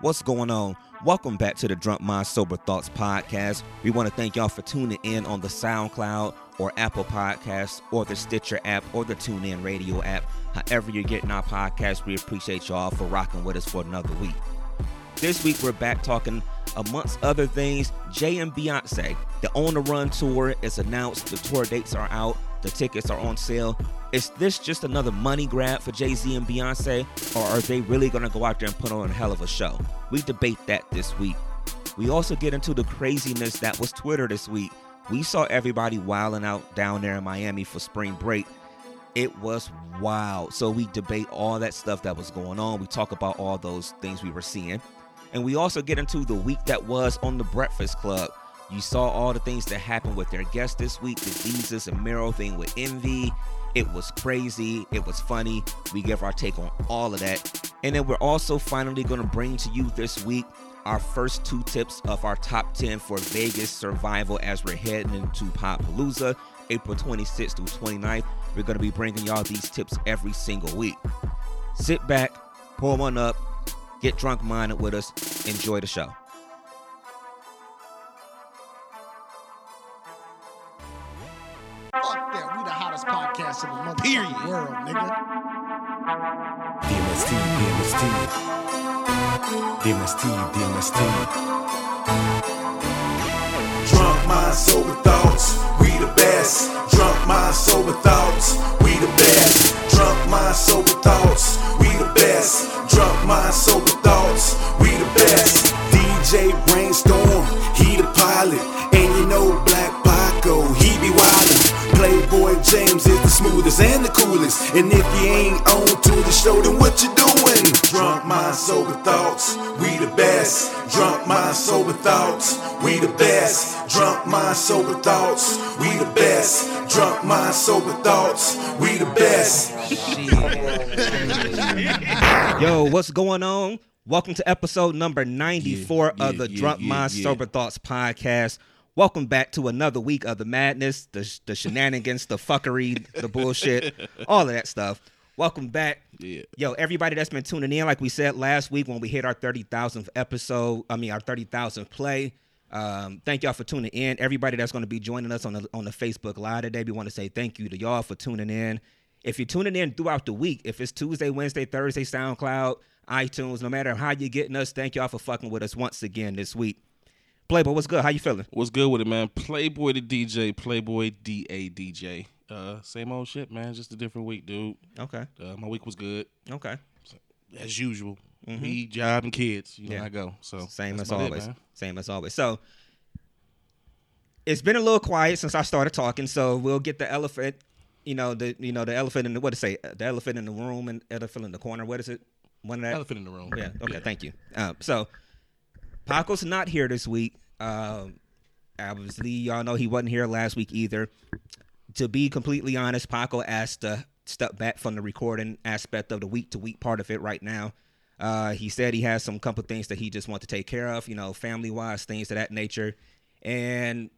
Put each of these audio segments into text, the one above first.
What's going on? Welcome back to the Drunk Mind Sober Thoughts podcast. We want to thank y'all for tuning in on the SoundCloud or Apple Podcasts or the Stitcher app or the TuneIn Radio app. However, you're getting our podcast, we appreciate y'all for rocking with us for another week. This week, we're back talking, amongst other things, Jay and Beyonce. The On the Run tour is announced, the tour dates are out, the tickets are on sale. Is this just another money grab for Jay Z and Beyonce, or are they really to go out there and put on a hell of a show? We debate that this week. We also get into the craziness that was Twitter this week. We saw everybody wilding out down there in Miami for spring break. It was wild. So we debate all that stuff that was going on. We talk about all those things we were seeing. And we also get into the week that was on the Breakfast Club. You saw all the things that happened with their guests this week, the Jesus and Meryl thing with Envy. It was crazy. It was funny. We give our take on all of that. And then we're also finally going to bring to you this week our first two tips of our top 10 for Vegas survival as we're heading into Palooza, April 26th through 29th. We're going to be bringing y'all these tips every single week. Sit back, pull one up, get drunk minded with us, enjoy the show. Fuck that. We the hottest podcast in the motherfucking world, nigga. DMST, DMST. DMST, DMST. Drunk mind, sober thoughts, we the best. Drunk mind, sober thoughts, we the best. Drunk mind, sober thoughts, we the best. Drunk mind, sober thoughts, we the best. DJ Brainstorm, he the pilot. Playboy James is the smoothest and the coolest. And if you ain't on to the show, then what you doing? Drunk mind, sober thoughts, we the best. Drunk mind, sober thoughts, we the best. Drunk mind, sober thoughts, we the best. Drunk mind, sober thoughts, we the best. Yo, what's going on? Welcome to episode number 94 Yeah, of the yeah, Drunk yeah, Mind yeah. Sober Thoughts podcast. Welcome back to another week of the madness, the, the shenanigans, the fuckery, the bullshit, all of that stuff. Welcome back. Yeah. Yo, everybody that's been tuning in, like we said last week when we hit our 30,000th episode, I mean, our 30,000th play. Um, thank y'all for tuning in. Everybody that's going to be joining us on the on the Facebook Live today, we want to say thank you to y'all for tuning in. If you're tuning in throughout the week, if it's Tuesday, Wednesday, Thursday, SoundCloud, iTunes, no matter how you're getting us, thank y'all for fucking with us once again this week. Playboy, what's good? How you feeling? What's good with it, man? Playboy the DJ, Playboy DA DJ. Uh, same old shit, man. Just a different week, dude. Okay. Uh, my week was good, Okay. as usual. Me, job, and kids. You know Mm-hmm. Yeah. I go. So Same as about it, always. Same as always. So it's been a little quiet since I started talking, so we'll get the elephant, you know, the you know, the elephant in the what to say, the elephant in the room and elephant in the corner. What is it? One of that. Elephant in the room. Yeah. Okay. Thank you. Um, so Paco's not here this week. Um, obviously, y'all know he wasn't here last week either. To be completely honest, Paco asked to step back from the recording aspect of the week to week part of it right now. Uh, he said he has some couple things that he just wants to take care of, you know, family wise, things of that nature. And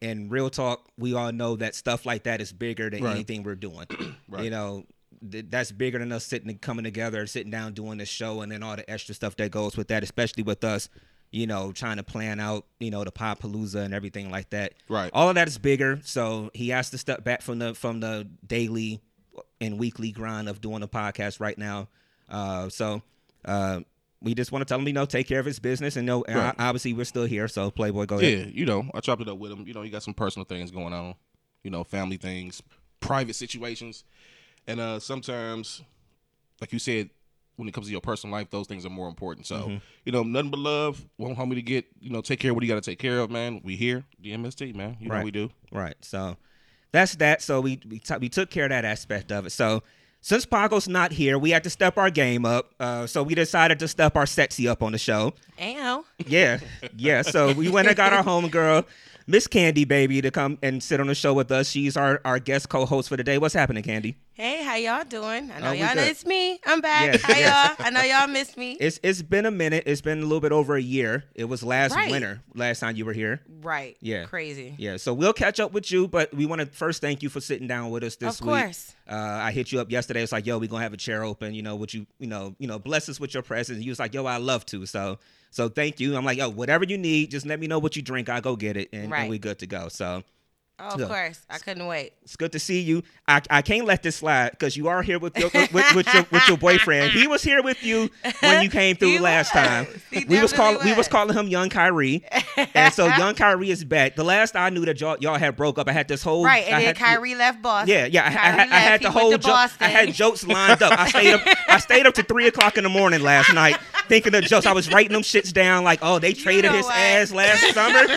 in real talk, we all know that stuff like that is bigger than Right. anything we're doing. Right. You know, th- that's bigger than us sitting and coming together, sitting down doing this show, and then all the extra stuff that goes with that, especially with us, you know, trying to plan out, you know, the Palooza and everything like that. Right. All of that is bigger, so he has to step back from the from the daily and weekly grind of doing a podcast right now. Uh, so uh, we just want to tell him, you know, take care of his business, and know, Right. obviously we're still here. So Playboy, go ahead. Yeah, you know, I chopped it up with him. You know, he got some personal things going on, you know, family things, private situations. And uh sometimes, like you said, when it comes to your personal life, those things are more important. So, Mm-hmm. you know, nothing but love. Want homie to get, you know, take care of what you got to take care of, man. We here, DMST, man. You know we do. Right. So that's that. So we we, t- we took care of that aspect of it. So since Paco's not here, we had to step our game up. Uh, so we decided to step our sexy up on the show. Ow. Yeah, yeah. So we went and got our homegirl, Miss Candy Baby, to come and sit on the show with us. She's our our guest co-host for today. What's happening, Candy? Hey, how y'all doing? I know Oh, y'all know it's me. I'm back. Yeah, Hi yeah. y'all. I know y'all missed me. It's it's been a minute. It's been a little bit over a year. It was last Right. winter, last time you were here. right. Yeah. Crazy. Yeah, so we'll catch up with you, but we want to first thank you for sitting down with us this Of week. Of course. Uh, I hit you up yesterday. It's like, yo, we gonna have a chair open. You know, would you, you know, you know, bless us with your presence. You was like, yo, I love to. So, so thank you. I'm like, yo, whatever you need, just let me know what you drink. I'll go get it, and, Right. and we good to go. So Oh, of Yeah. course. I couldn't wait. it's good to see you. I, I can't let this slide because you are here with your with, with your with your boyfriend. He was here with you when you came through last was. time. He we was calling we was calling him Young Kyrie, and so Young Kyrie is back. The last I knew that y'all y'all had broke up, I had this whole Right. And I then had, Kyrie left Boston. Yeah, yeah. I, I, I had the whole joke. I had jokes lined up. I stayed up. I stayed up to three o'clock in the morning last night thinking of jokes. I was writing them shits down like, oh, they traded know his what? ass last summer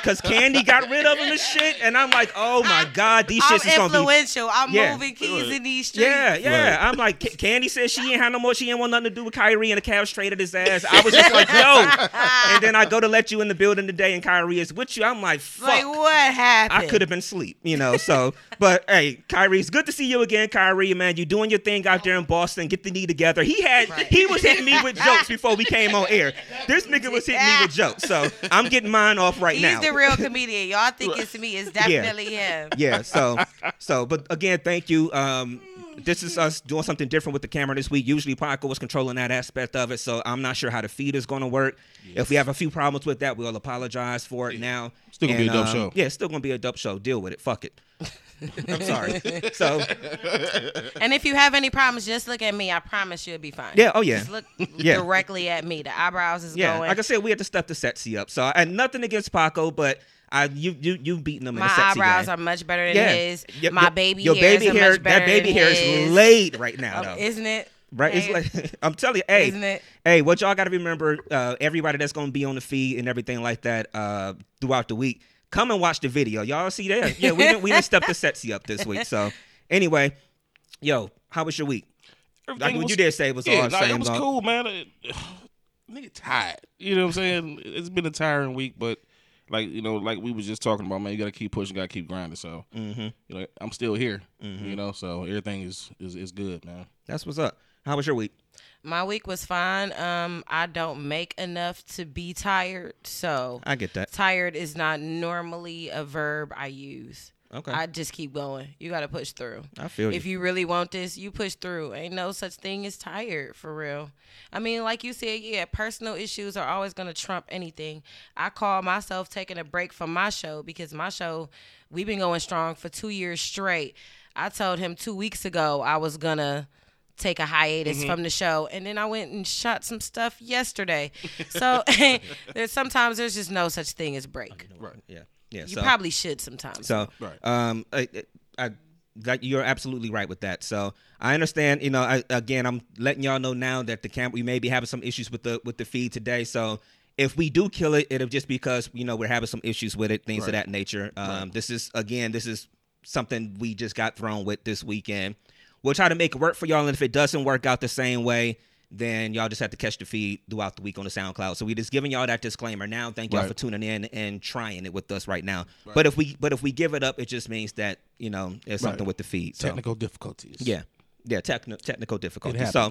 because Candy got rid of him and shit. And I'm like, oh my god, these I'm shits is gonna be. influential. I'm Yeah. moving keys in these streets. Yeah, yeah. I'm like, Ca- Candy said she ain't had no more. She ain't want nothing to do with Kyrie, and the Cavs traded his ass. I was just like, yo. and then I go to let you in the building today, and Kyrie is with you. I'm like, fuck. Like what happened? I could have been asleep, you know. So, but hey, Kyrie, it's good to see you again, Kyrie. Man, you doing your thing out there in Boston. Get the knee together. He had he was hitting me with jokes before we came on air. This nigga was hitting me with jokes. So I'm getting mine off right He's now. He's the real comedian. Y'all think it's me. It's definitely him. yeah. So, so, but again, thank you. Um, this is us doing something different with the camera this week. Usually, Paco was controlling that aspect of it, so I'm not sure how the feed is going to work. If we have a few problems with that, we'll apologize for it now. Still gonna be a dope um, show. Yeah, it's still gonna be a dope show. Deal with it. Fuck it. I'm sorry. So And if you have any problems, just look at me. I promise you'll be fine. Yeah, oh, yeah. Just look Yeah. directly at me. The eyebrows is yeah, going. like I said, we had to step the sexy up. So and nothing against Paco, but I you you you beating him in my sexy eyebrows game. are much better than yeah. his. Your- my your- baby your hairs baby are hair much better that baby than hair his. is laid right now Oh, though. isn't it? Right, Hey, it's like I'm telling you, hey, Isn't it? hey, what y'all got to remember, uh, everybody that's gonna be on the feed and everything like that uh, throughout the week, come and watch the video. Y'all see that? Yeah, we didn't, we didn't step the sexy up this week. So anyway, yo, how was your week? Like Everything what was- you did say was yeah, all nah, same. it was dog. cool, man. It- nigga tired. You know what I'm saying? It's been a tiring week, but like you know, like we was just talking about, man, you gotta keep pushing, gotta keep grinding. So Mm-hmm. you know, I'm still here. You know, so everything is is is good, man. That's what's up. How was your week? My week was fine. Um, I don't make enough to be tired, so I get that. tired is not normally a verb I use. Okay. I just keep going. You got to push through. I feel you. If you really want this, you push through. Ain't no such thing as tired for real. I mean, like you said, yeah, personal issues are always going to trump anything. I call myself taking a break from my show because my show, we've been going strong for two years straight. I told him two weeks ago I was going to take a hiatus Mm-hmm. from the show and then I went and shot some stuff yesterday. so there's sometimes there's just no such thing as break. Right. Yeah. Yeah. You so, probably should sometimes. So, Right. um, I, I, that you're absolutely right with that. So I understand. You know, I, again, I'm letting y'all know now that the camp we may be having some issues with the with the feed today. So if we do kill it, it'll just because you know we're having some issues with it, things of that nature. Um, This is again, this is something we just got thrown with this weekend. We'll try to make it work for y'all, and if it doesn't work out the same way. Then y'all just have to catch the feed throughout the week on the SoundCloud. So we just giving y'all that disclaimer now. Thank y'all Right. for tuning in and trying it with us right now. But if we but if we give it up, it just means that you know there's something Right. with the feed. So Technical difficulties. yeah, yeah, technical technical It difficulties. So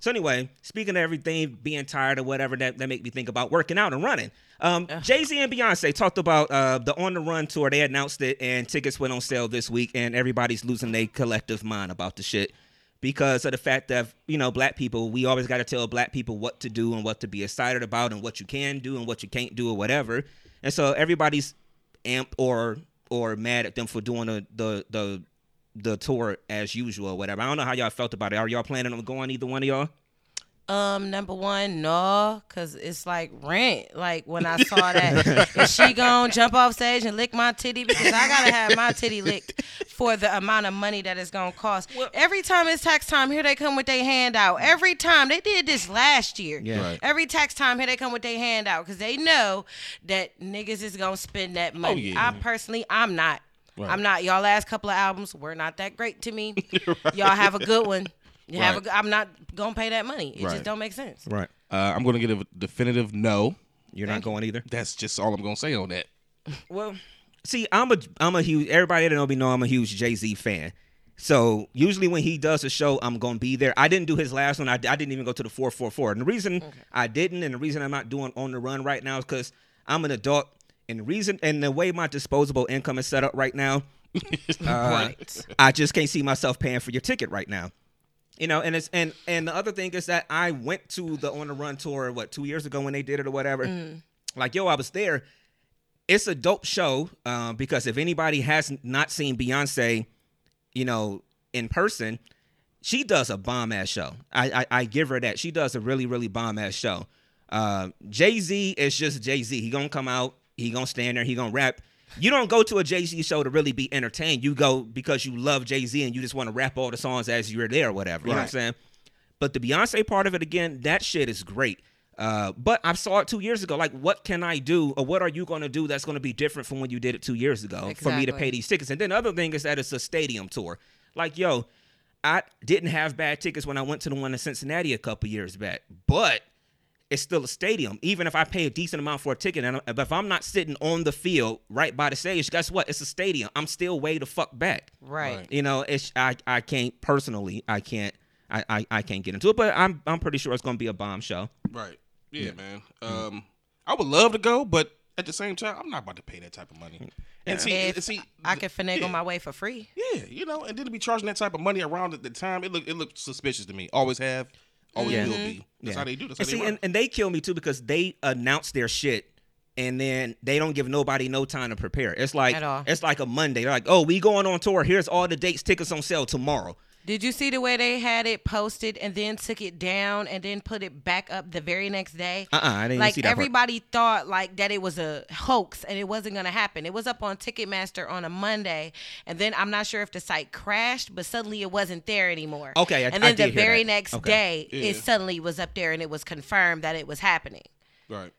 so anyway, speaking of everything, being tired or whatever, that, that make me think about working out and running. Um, Jay Z and Beyonce talked about uh, the On the Run tour. They announced it, and tickets went on sale this week, and everybody's losing their collective mind about the shit because of the fact that you know black people. We always got to tell black people what to do and what to be excited about, and what you can do and what you can't do or whatever. And so everybody's amped or or mad at them for doing the the the the tour as usual or whatever. I don't know how y'all felt about it. Are y'all planning on going either one of y'all? Um, number one, no, cause it's like rent. Like when I saw that, is she gonna jump off stage and lick my titty because I gotta have my titty licked for the amount of money that it's gonna cost. Every time it's tax time, here they come with their hand out. Every time they did this last year. Yeah. Right. Every tax time, here they come with their hand out because they know that niggas is gonna spend that money. yeah. I personally, I'm not. Right. I'm not. Y'all last couple of albums were not that great to me. Y'all have a good one. You Right. good, I'm not gonna pay that money. It Right. just don't make sense. Right. Uh, I'm gonna get a definitive no. You're not going either. That's just all I'm gonna say on that. Well, see, I'm a I'm a huge. Everybody that know me know I'm a huge Jay Z fan, So usually when he does a show, I'm gonna be there. I didn't do his last one. I, I didn't even go to the four four four. And the reason I didn't, and the reason I'm not doing on the run right now is because I'm an adult. And the reason, and the way my disposable income is set up right now, uh, Right. I just can't see myself paying for your ticket right now. You know, and it's and and the other thing is that I went to the on the run tour what two years ago when they did it or whatever. Like yo, I was there. It's a dope show uh, because if anybody has not seen Beyonce, you know, in person, she does a bomb ass show. I, I I give her that. She does a really really bomb ass show. Uh, Jay Z is just Jay Z. He gonna come out. He gonna stand there. He gonna rap. You don't go to a Jay Z show to really be entertained. You go because you love Jay Z and you just want to rap all the songs as you're there or whatever. You know what I'm saying? But the Beyonce part of it again, that shit is great. Uh, but I saw it two years ago. Like, what can I do, or what are you going to do that's going to be different from when you did it two years ago for me to pay these tickets? And then the other thing is that it's a stadium tour. Like, yo, I didn't have bad tickets when I went to the one in Cincinnati a couple years back, but it's still a stadium. Even if I pay a decent amount for a ticket, and if I'm not sitting on the field right by the stage, guess what? It's a stadium. I'm still way the fuck back. Right. Right. You know, it's I I can't personally I can't I I, I can't get into it, but I'm I'm pretty sure it's gonna be a bomb show. Right. Yeah, man. Um, I would love to go, but at the same time, I'm not about to pay that type of money. And see, If and see, I could finagle yeah. my way for free. Yeah, you know, and then to be charging that type of money around at the time, it look it looked suspicious to me. Always have, Oh, always Yeah. will mm-hmm. be. That's Yeah. how they do. That's And how see, they and, and they kill me too because they announce their shit and then they don't give nobody no time to prepare. It's like it's like a Monday. They're like, oh, we going on tour. Here's all the dates, tickets on sale tomorrow. Did you see the way they had it posted and then took it down and then put it back up the very next day? Uh-uh, I didn't like see that part. everybody thought like that it was a hoax and it wasn't gonna happen. It was up on Ticketmaster on a Monday, and then I'm not sure if the site crashed, but suddenly it wasn't there anymore. Okay, I- and I then did the hear very that. next Okay. day, Yeah. it suddenly was up there and it was confirmed that it was happening. right.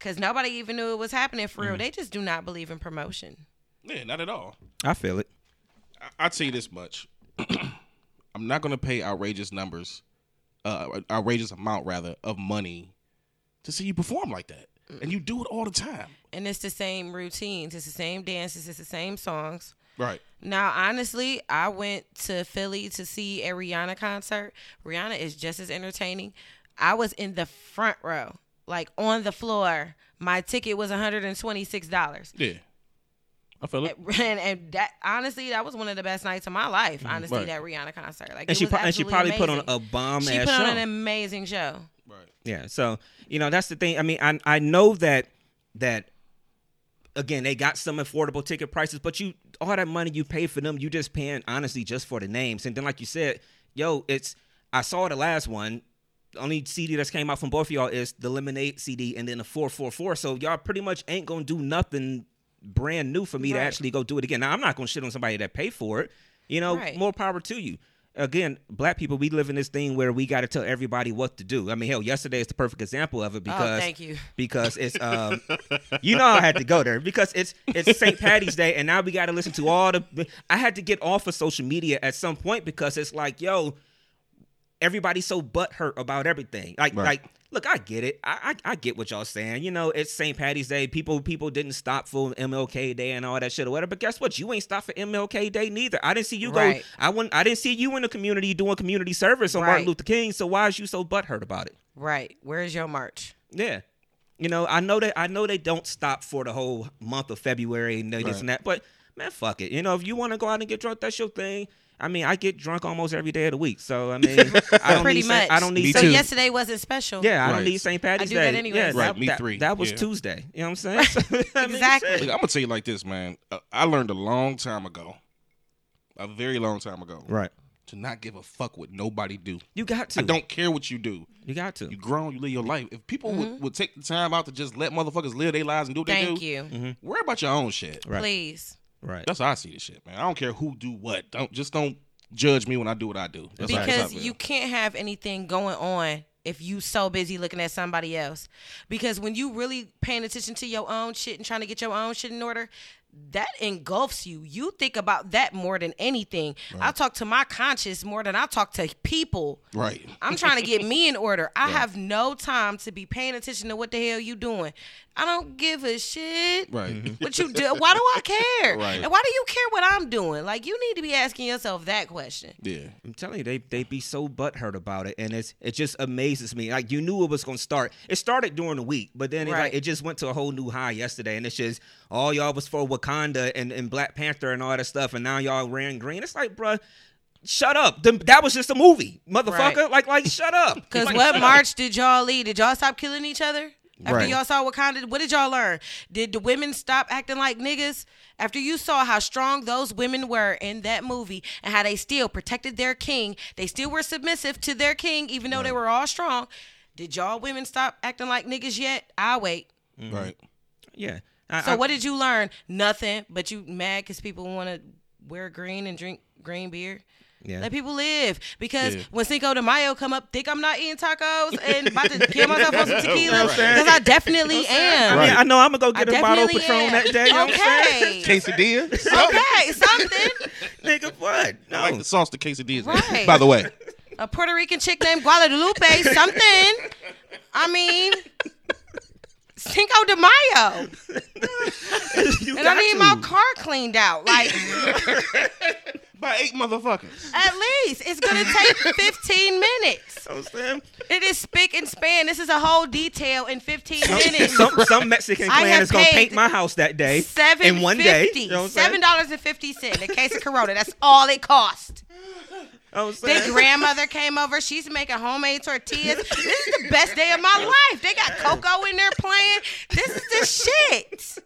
Cause nobody even knew it was happening for Mm. real. They just do not believe in promotion. Yeah, not at all. I feel it. I- I'd say this much: I'm not going to pay outrageous numbers, uh, outrageous amount rather of money to see you perform like that, and you do it all the time. And it's the same routines, it's the same dances, it's the same songs. Right. Now, honestly, I went to Philly to see a Rihanna concert. Rihanna is just as entertaining. I was in the front row, like on the floor. My ticket was $126. Yeah. I feel it. And, and that honestly, that was one of the best nights of my life. Mm, honestly, Right. that Rihanna concert, like, And she pro- and she absolutely probably put on amazing. a bomb She ass put show. on an amazing show. Right. Yeah. So you know that's the thing. I mean, I I know that that again they got some affordable ticket prices, but you all that money you pay for them, you just paying honestly just for the names. And then like you said, yo, it's I saw the last one. The only CD that's came out from both of y'all is the Lemonade CD and then the 444. So y'all pretty much ain't gonna do nothing brand new for me to actually go do it again. Now I'm not gonna shit on somebody that pay for it. You know, Right. more power to you. Again, black people, we live in this thing where we got to tell everybody what to do. I mean, hell, yesterday is the perfect example of it because oh, thank you. because it's um you know I had to go there because it's it's St. Patty's Day and now we got to listen to all the I had to get off of social media at some point because it's like yo everybody's so butthurt about everything like Right. like look I get it I, I I get what y'all saying you know it's St. Patty's Day people people didn't stop for MLK Day and all that shit or whatever but guess what you ain't stopped for MLK Day neither I didn't see you Right. go I wouldn't I didn't see you in the community doing community service on Right. Martin Luther King so why is you so butthurt about it Right. Where's your march? yeah. You know, I know that I know they don't stop for the whole month of February and this Right. and that, but man, fuck it. You know, if you want to go out and get drunk, that's your thing. I mean, I get drunk almost every day of the week, so I mean, I don't Pretty need much. Saint- I don't need Me so too. yesterday wasn't special. Yeah, I don't need St. Patty's Day. I do that Day. anyways. Yeah, Right, that, me that- three. That was Yeah. Tuesday. You know what I'm saying? So, I mean, Exactly. Look, I'm gonna tell you like this, man. Uh, I learned a long time ago, a very long time ago, Right. to not give a fuck what nobody do. You got to. I don't care what you do. You got to. You grown, you live your life. If people would, would take the time out to just let motherfuckers live their lives and do what Thank they do, Thank you. worry about your own shit. Right. Please. Right. That's how I see this shit, man. I don't care who do what. Don't just don't judge me when I do what I do. That's how- that's how I because you can't have anything going on if you so busy looking at somebody else because when you really paying attention to your own shit and trying to get your own shit in order that engulfs you. You think about that more than anything. I talk to my conscience more than I talk to people. Right. I'm trying to get me in order. I have no time to be paying attention to what the hell you doing. I don't give a shit. Right. Mm-hmm. What you do? Why do I care? Right. And why do you care what I'm doing? Like you need to be asking yourself that question. Yeah. I'm telling you, they they be so butthurt about it, and it's it just amazes me. Like you knew it was gonna start. It started during the week, but then it, Right. like, it just went to a whole new high yesterday, and it's just all y'all was for Wakanda and, and Black Panther and all that stuff, and now y'all wearing green. It's like, bruh, shut up. Them- That was just a movie, motherfucker. Right. Like like shut up. Because Like, what shut up. march did y'all lead? Did y'all stop killing each other? After Right. y'all saw Wakanda, what did y'all learn? Did the women stop acting like niggas? After you saw how strong those women were in that movie and how they still protected their king, they still were submissive to their king, even though they were all strong. Did y'all women stop acting like niggas yet? I'll wait. Right. Yeah. I- So I- what did you learn? Nothing. But you mad because people want to wear green and drink green beer. Yeah. Let people live. Because Yeah. when Cinco de Mayo come up, think I'm not eating tacos and about to kill myself on some tequila. I'm saying? Because I definitely am. I mean, I know I'm gonna go get a bottle of definitely Patron am. that day. You know what I'm? Okay. Quesadilla. Okay, something. Nigga, what? No. I like the sauce to quesadillas. Right. By the way. A Puerto Rican chick named Guadalupe, something. I mean, Cinco de Mayo. And I need my car cleaned out. Like, By eight motherfuckers. At least it's gonna take 15 minutes. You know I'm saying? It is spick and span. This is a whole detail in 15 minutes. some some Mexican I clan is gonna paint my house that day Seven in one day. You know what I'm saying? Seven dollars and fifty cent. A case of Corona. That's all it cost. You know what I'm Their grandmother came over. She's making homemade tortillas. This is the best day of my life. They got cocoa in there playing. This is the shit.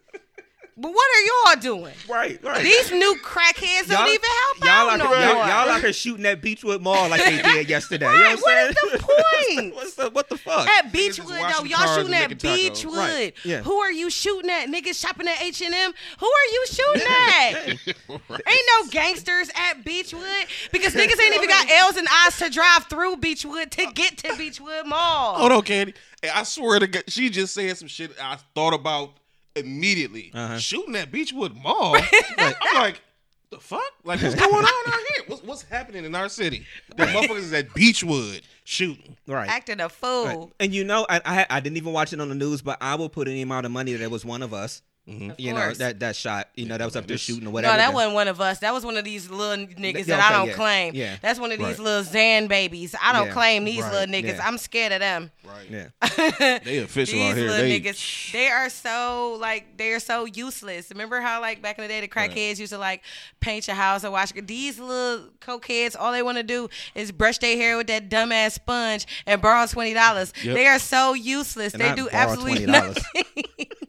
But what are y'all doing? Right, right. These new crackheads don't even help y'all out out no here, y'all, more. y'all out here shooting at Beachwood Mall like they did yesterday. You know Right, what I'm what is saying? the point? What's the what the fuck? At just Beachwood though, y'all shooting at making tacos. Beachwood. Right, yeah. Who are you shooting at? Niggas shopping at H and M. Who are you shooting at? Ain't no gangsters at Beachwood because niggas ain't even got L's and I's to drive through Beachwood to get to Beachwood Mall. Hold on, Candy. I swear to God, she just said some shit I thought about immediately. Uh-huh. Shooting at Beachwood Mall. I'm like, the fuck? Like, what's going on out here? What's, what's happening in our city? The motherfuckers is at Beachwood shooting. right. Acting a fool. Right. And you know, I, I I didn't even watch it on the news, but I will put any amount of money that it was one of us. Mm-hmm. You know that that shot. You know that was up there shooting or whatever. No, that wasn't one of us. That was one of these little niggas Yeah, that I don't yeah, claim. yeah. That's one of these Right. little Zan babies. I don't Yeah, claim these right, little niggas. yeah. I'm scared of them. Right. Yeah. They official These out here. little They, niggas, they are so like they are so useless. Remember how like back in the day the crackheads used to like paint your house or wash these little cokeheads. All they want to do is brush their hair with that dumbass sponge and borrow twenty dollars. Yep. They are so useless. And they I do absolutely $20. nothing.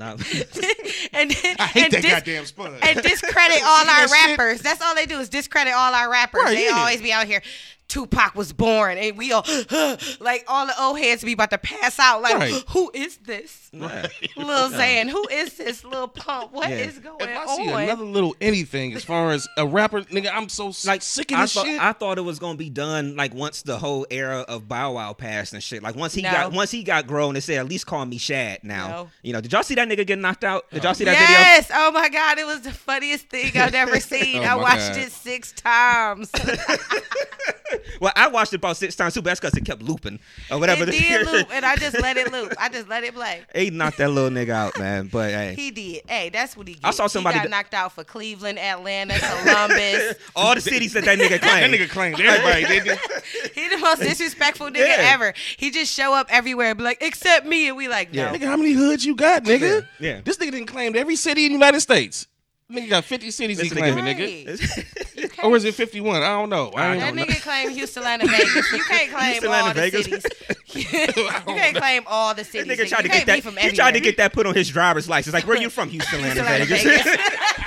Not, and I hate and that dis- goddamn sponge. and discredit all our That shit- rappers. That's all they do is discredit all our rappers. Right, they yeah. always be out here. Tupac was born, and we all like all the old heads be about to pass out. Like, Right. who is this? yeah. Lil Xan, who is this little pump? What is Yeah. going if I on? see another little anything as far as a rapper, nigga, I'm so like sick of I this thought, shit. I thought it was gonna be done like once the whole era of Bow Wow passed and shit. Like once he No. got once he got grown, they said at least call me Shad now. No. You know, did y'all see that nigga get knocked out? Did y'all see that video? yes. Oh my God, it was the funniest thing I've ever seen. Oh I watched God. it six times. video? Well, I watched it about six times too, but that's because it kept looping or whatever. it did loop, and I just let it loop. I just let it play. he knocked that little nigga out, man. But hey, He did. Hey, that's what he. Get. I saw somebody He got that- knocked out for Cleveland, Atlanta, Columbus. all the cities that that nigga claimed. that nigga claimed everybody. didn't he? he the most disrespectful nigga Yeah. ever. He just show up everywhere, and be like, except me, and we like, no. Yeah. Nigga, how many hoods you got, nigga? Yeah, yeah. This nigga didn't claim every city in the United States. Nigga got 50 cities he Listen, claiming, Right. nigga. Or is it 51? I don't know. I, I ain't That know. nigga claim Houston, Atlanta, Vegas. You can't claim Houston, all Atlanta, the Vegas. cities. you can't claim all the cities. nigga nigga. tried to get that. be from He tried to get that put on his driver's license. Like, where you from? Houston, Houston, Atlanta, Atlanta, Vegas.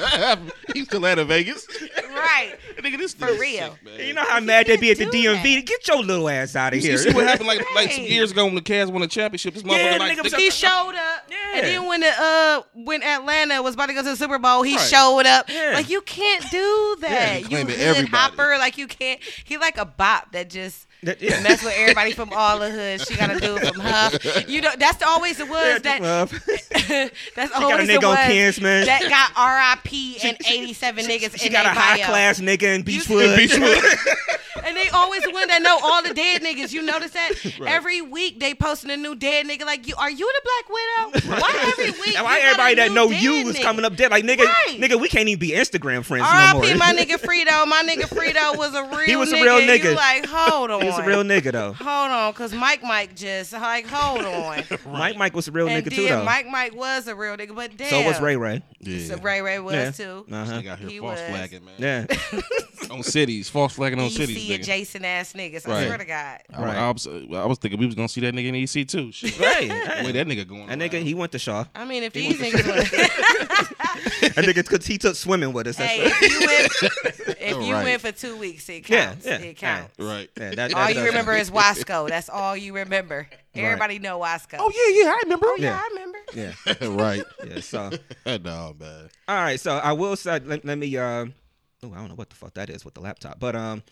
Vegas. He's still out of Vegas. right. nigga, this For nigga real. sick, man. you know how mad they be at the DMV? DMV? Get your little ass out of You here. see what happened like like some years ago when the Cavs won the championship? This motherfucker Yeah, like nigga was He showed up, Yeah. and then when the uh when Atlanta was about to go to the Super Bowl, he Right. showed up. Yeah. Like you can't do that. he you claiming hood everybody. hopper. Like you can't. He like a bop that just That- yeah. Mess with everybody from all the hoods. She got do it from Hough. You know, that's always it was that. That's a always it nigga on Kinsman. that got R.I.P. and 87 niggas she in got a high-class nigga in You- Beachwood. And they always the one that know all the dead niggas. You notice that every week they posting a new dead nigga. Like you, are you the Black Widow? Why every week? Why everybody that know you is nigga? coming up dead? Like nigga, Right. nigga, we can't even be Instagram friends no more. R.I.P. my nigga Frito. My nigga Frito was a real. He was a real and nigga. You like hold on. He a real nigga though. Hold on, cause Mike Mike just like hold on. Mike Mike was a real and nigga then too though. Mike Mike was a real nigga, but damn. so was Ray Ray. Yeah. So Ray Ray was Yeah. too. Uh-huh. Got here He false was. flagging, man. Yeah. on cities, false flagging on cities. DC nigga. adjacent ass niggas. I Right. swear to God. I, Right. I, was, I was thinking we was gonna see that nigga in EC too. Shit. right. The way that nigga going. That nigga, he went to Shaw. I mean, if He these went niggas, want That nigga, cause he took swimming with us. That's hey, right. if you went, if you Right. went for two weeks, it Yeah, counts. yeah, it counts. right. Yeah, that, All you remember is Wasco. That's all you remember. Everybody know Wasco. Oh yeah, yeah, I remember. Oh, yeah, Yeah. I remember. Yeah. right. Yeah. So, no man. all right. So I will say, let, let me. Uh, oh, I don't know what the fuck that is with the laptop, but um.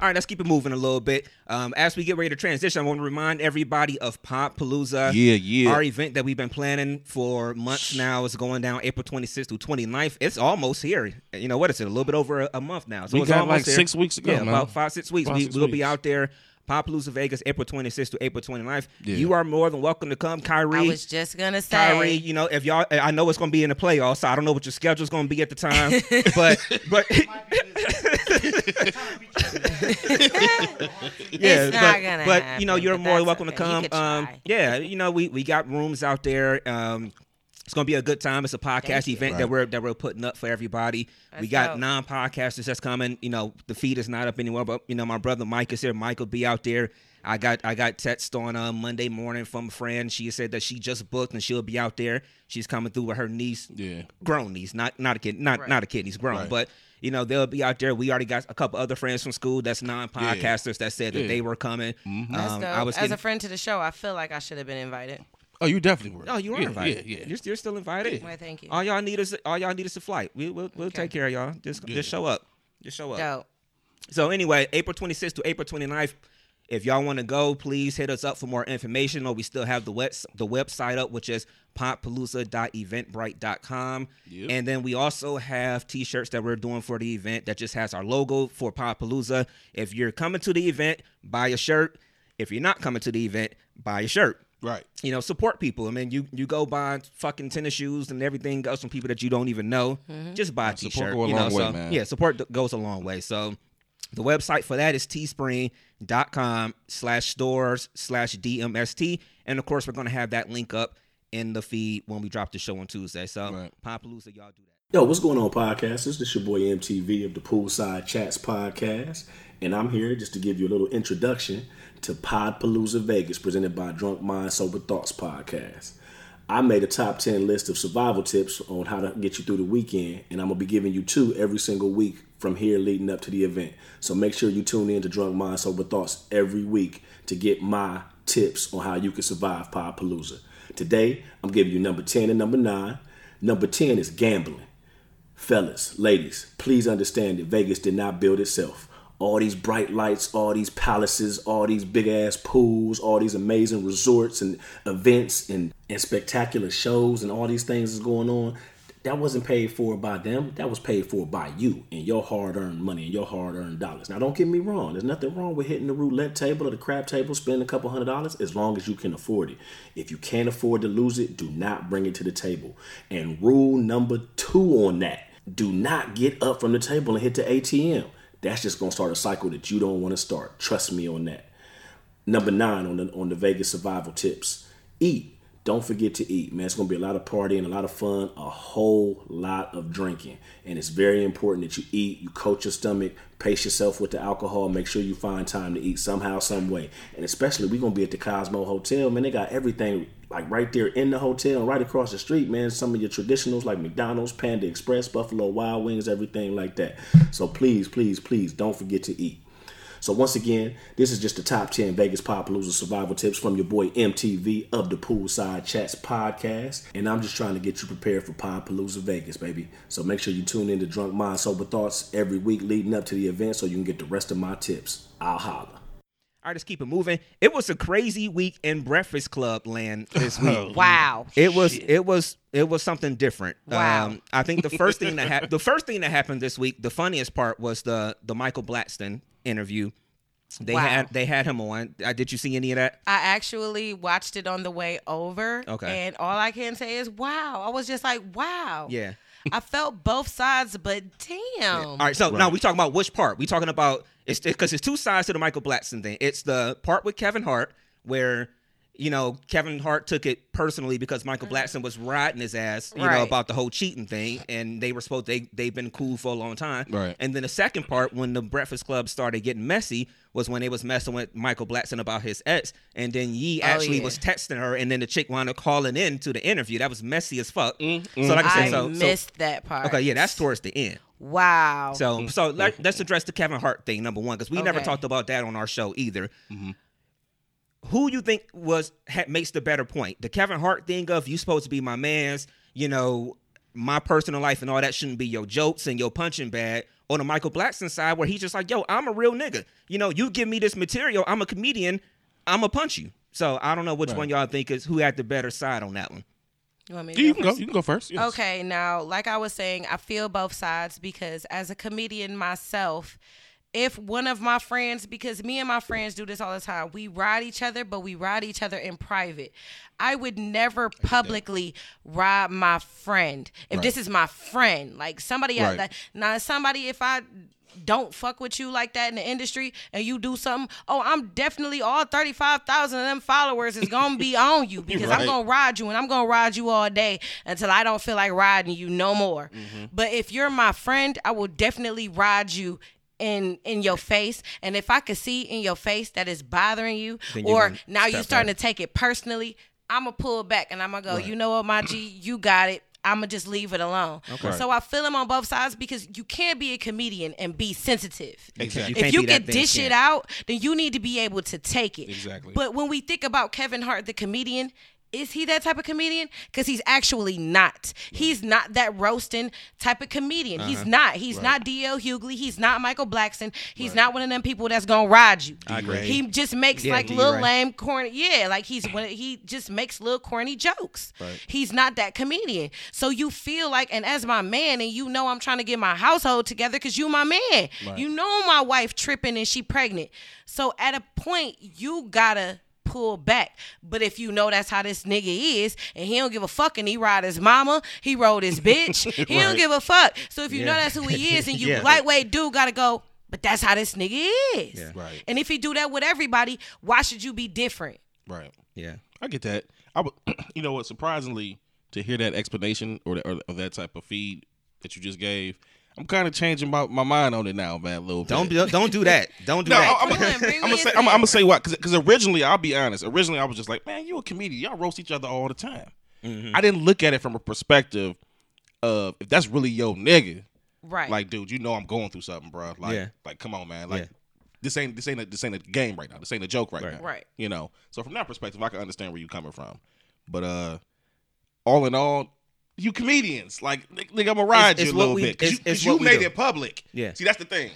All right, let's keep it moving a little bit. Um, as we get ready to transition, I want to remind everybody of Podpalooza. Yeah, yeah. Our event that we've been planning for months now is going down April 26th through 29th. It's almost here. You know what is it? A little bit over a, a month now. So We it's got almost like here. six weeks ago, Yeah, man. about five six weeks. Five, we six will be out there. Palooza Vegas, April 26th to April 29th. Yeah. You are more than welcome to come, Kyrie. I was just gonna say. Kyrie, you know, if y'all, I know it's going to be in the playoffs, so I don't know what your schedule's going to be at the time, but, but, yeah, It's but, gonna but you know, happen, you're more than welcome to okay. You come. Um, yeah, you know, we we got rooms out there. Um, it's gonna be a good time. It's a podcast Thank you. event that we're that we're putting up for everybody. we got dope. non podcasters that's coming. You know, the feed is not up anymore, but you know, my brother Mike is here. Mike will be out there. I got I got text on uh, Monday morning from a friend. She said that she just booked and she'll be out there. She's coming through with her niece, Yeah. grown niece, not not a kid, not Right. not a kid. He's grown, Right. but you know they'll be out there. We already got a couple other friends from school that's non-podcasters that said that they were coming. That's Um. I was As getting, a friend to the show, I feel like I should have been invited. Oh, you definitely were. oh, you are yeah, invited. Yeah, yeah. You're, you're still invited. Why, thank you. All y'all need is all y'all need is a flight. We, we'll we'll Okay. take care of y'all. Just Yeah. just show up. Just show up. Dope. So anyway, April 26th to April 29th. If y'all want to go, please hit us up for more information. Or we still have the web, the website up, which is podpalooza.eventbrite.com. Yep. And then we also have t-shirts that we're doing for the event that just has our logo for Podpalooza. If you're coming to the event, buy a shirt. If you're not coming to the event, buy a shirt Right. you know, support people. I mean, you you go buy fucking tennis shoes and everything goes from people that you don't even know. Mm-hmm. Just buy a Support t-shirt. go a you know, long way, so, man. Yeah, support goes a long way. So the website for that is teespring.com slash stores slash DMST. And of course, we're going to have that link up in the feed when we drop the show on Tuesday. So, Right. Podpalooza, y'all do that. Yo, what's going on, podcasters? This is your boy MTV of the Poolside Chats podcast, and I'm here just to give you a little introduction to Podpalooza Vegas, presented by Drunk Mind Sober Thoughts podcast. I made a top 10 list of survival tips on how to get you through the weekend, and I'm gonna be giving you two every single week from here leading up to the event. So make sure you tune in to Drunk Mind Sober Thoughts every week to get my tips on how you can survive Podpalooza. Today, I'm giving you number 10 and number 9. Number 10 is gambling. Fellas, ladies, please understand that Vegas did not build itself. All these bright lights, all these palaces, all these big ass pools, all these amazing resorts and events and, and spectacular shows and all these things is going on. That wasn't paid for by them. That was paid for by you and your hard earned money and your hard earned dollars. Now, don't get me wrong. There's nothing wrong with hitting the roulette table or the crap table, spending a couple hundred dollars as long as you can afford it. If you can't afford to lose it, do not bring it to the table. And rule number two on that do not get up from the table and hit the ATM. That's just gonna start a cycle that you don't want to start. Trust me on that. Number nine on the on the Vegas survival tips. Eat. Don't forget to eat, man. It's gonna be a lot of partying, a lot of fun, a whole lot of drinking. And it's very important that you eat, you coach your stomach, pace yourself with the alcohol, make sure you find time to eat somehow, some way. And especially we're gonna be at the Cosmo Hotel, man. They got everything like right there in the hotel right across the street, man. Some of your traditionals like McDonald's, Panda Express, Buffalo Wild Wings, everything like that. So please, please, please don't forget to eat. So once again, this is just the top 10 Vegas Podpalooza survival tips from your boy MTV of the Poolside Chats podcast. And I'm just trying to get you prepared for Podpalooza Vegas, baby. So make sure you tune in to Drunk Mind Sober Thoughts every week leading up to the event so you can get the rest of my tips. I'll holla. I just keep it moving. It was a crazy week in Breakfast Club land this week. Wow. It was it was it was something different. Um, Wow. I think the first thing that happened the first thing that happened this week, the funniest part was the the Michael Blackson interview. They Wow. had they had him on. Uh, did you see any of that? I actually watched it on the way over. Okay. And all I can say is, wow. I was just like, wow. Yeah. I felt both sides, but damn. All right, so now we talking about which part? We talking about it's because it's two sides to the Michael Blackson thing. It's the part with Kevin Hart where you know Kevin Hart took it personally because Michael mm. Blackson was riding his ass, you know, about the whole cheating thing, and they were supposed they they've been cool for a long time. Right. And then the second part when the Breakfast Club started getting messy was when they was messing with Michael Blackson about his ex, and then Yee Oh, actually yeah. was texting her, and then the chick wound up calling in to the interview. That was messy as fuck. Mm, mm, so like I I said, so, so missed that part. okay, yeah, that's towards the end. Wow. So, so let, us address the Kevin Hart thing number one because we never talked about that on our show either. Mm-hmm. Who you think was ha, makes the better point? The Kevin Hart thing of you supposed to be my man's, you know, my personal life and all that shouldn't be your jokes and your punching bag. On the Michael Blackson side, where he's just like, yo, I'm a real nigga. You know, you give me this material, I'm a comedian, I'm a punch you. So I don't know which one y'all think is who had the better side on that one. you want me to You go can go. You can go first. Yes. Okay, now, like I was saying, I feel both sides because as a comedian myself, if one of my friends, because me and my friends do this all the time, we ride each other, but we ride each other in private. I would never publicly ride my friend if this is my friend. Like somebody, Right. like, now somebody, if I don't fuck with you like that in the industry and you do something, oh, I'm definitely all 35,000 of them followers is going to be on you because I'm going to ride you and I'm going to ride you all day until I don't feel like riding you no more. Mm-hmm. But if you're my friend, I will definitely ride you in in your face and if I could see in your face that it's bothering you Then you or gonna now you're starting back. to take it personally, I'm gonna pull back and I'm gonna go, you know what, my G, you got it. I'm gonna just leave it alone. Okay. So I feel him on both sides because you can't be a comedian and be sensitive. Exactly. You if you can dish it out, then you need to be able to take it. Exactly. But when we think about Kevin Hart, the comedian, is he that type of comedian? Because he's actually not. He's not that roasting type of comedian. He's Uh-huh. not. He's not D.L. Hughley. He's not Michael Blackson. He's not one of them people that's gonna ride you. I agree. He just makes Yeah, like D. little Ray. lame corny. Yeah, like he's when he just makes little corny jokes. He's not that comedian. So you feel like, and as my man, and you know I'm trying to get my household together because you my man. You know my wife tripping and she pregnant. So at a point you gotta pull back. But if you know that's how this nigga is, and he don't give a fuck, and he ride his mama, he rode his bitch, he don't give a fuck. So if you know that's who he is, and you Yeah. lightweight dude gotta go. But that's how this nigga is. Yeah. Right. And if he do that with everybody, why should you be different? Right. Yeah. I get that. I would, you know what? Surprisingly, to hear that explanation or, the, or, or that type of feed that you just gave, I'm kind of changing my, my mind on it now, man. A little bit. Don't be- don't do that. Don't do No, that. I'm, Come on, bring me gonna say I'm, I'm gonna say what because originally I'll be honest. Originally I was just like, man, you a comedian. Y'all roast each other all the time. Mm-hmm. I didn't look at it from a perspective of if that's really your nigga. Right. Like, dude, you know I'm going through something, bro. Like, Yeah. like come on, man. Like, Yeah. this ain't this ain't a, this ain't a game right now. This ain't a joke right, Right. now. Right. You know. So from that perspective, I can understand where you're coming from. But uh, all in all, you comedians, like, nigga, I'm gonna ride It's- you it's a what little we- bit because you, it's- it's 'cause you what we made do. it public. Yeah. See, that's the thing.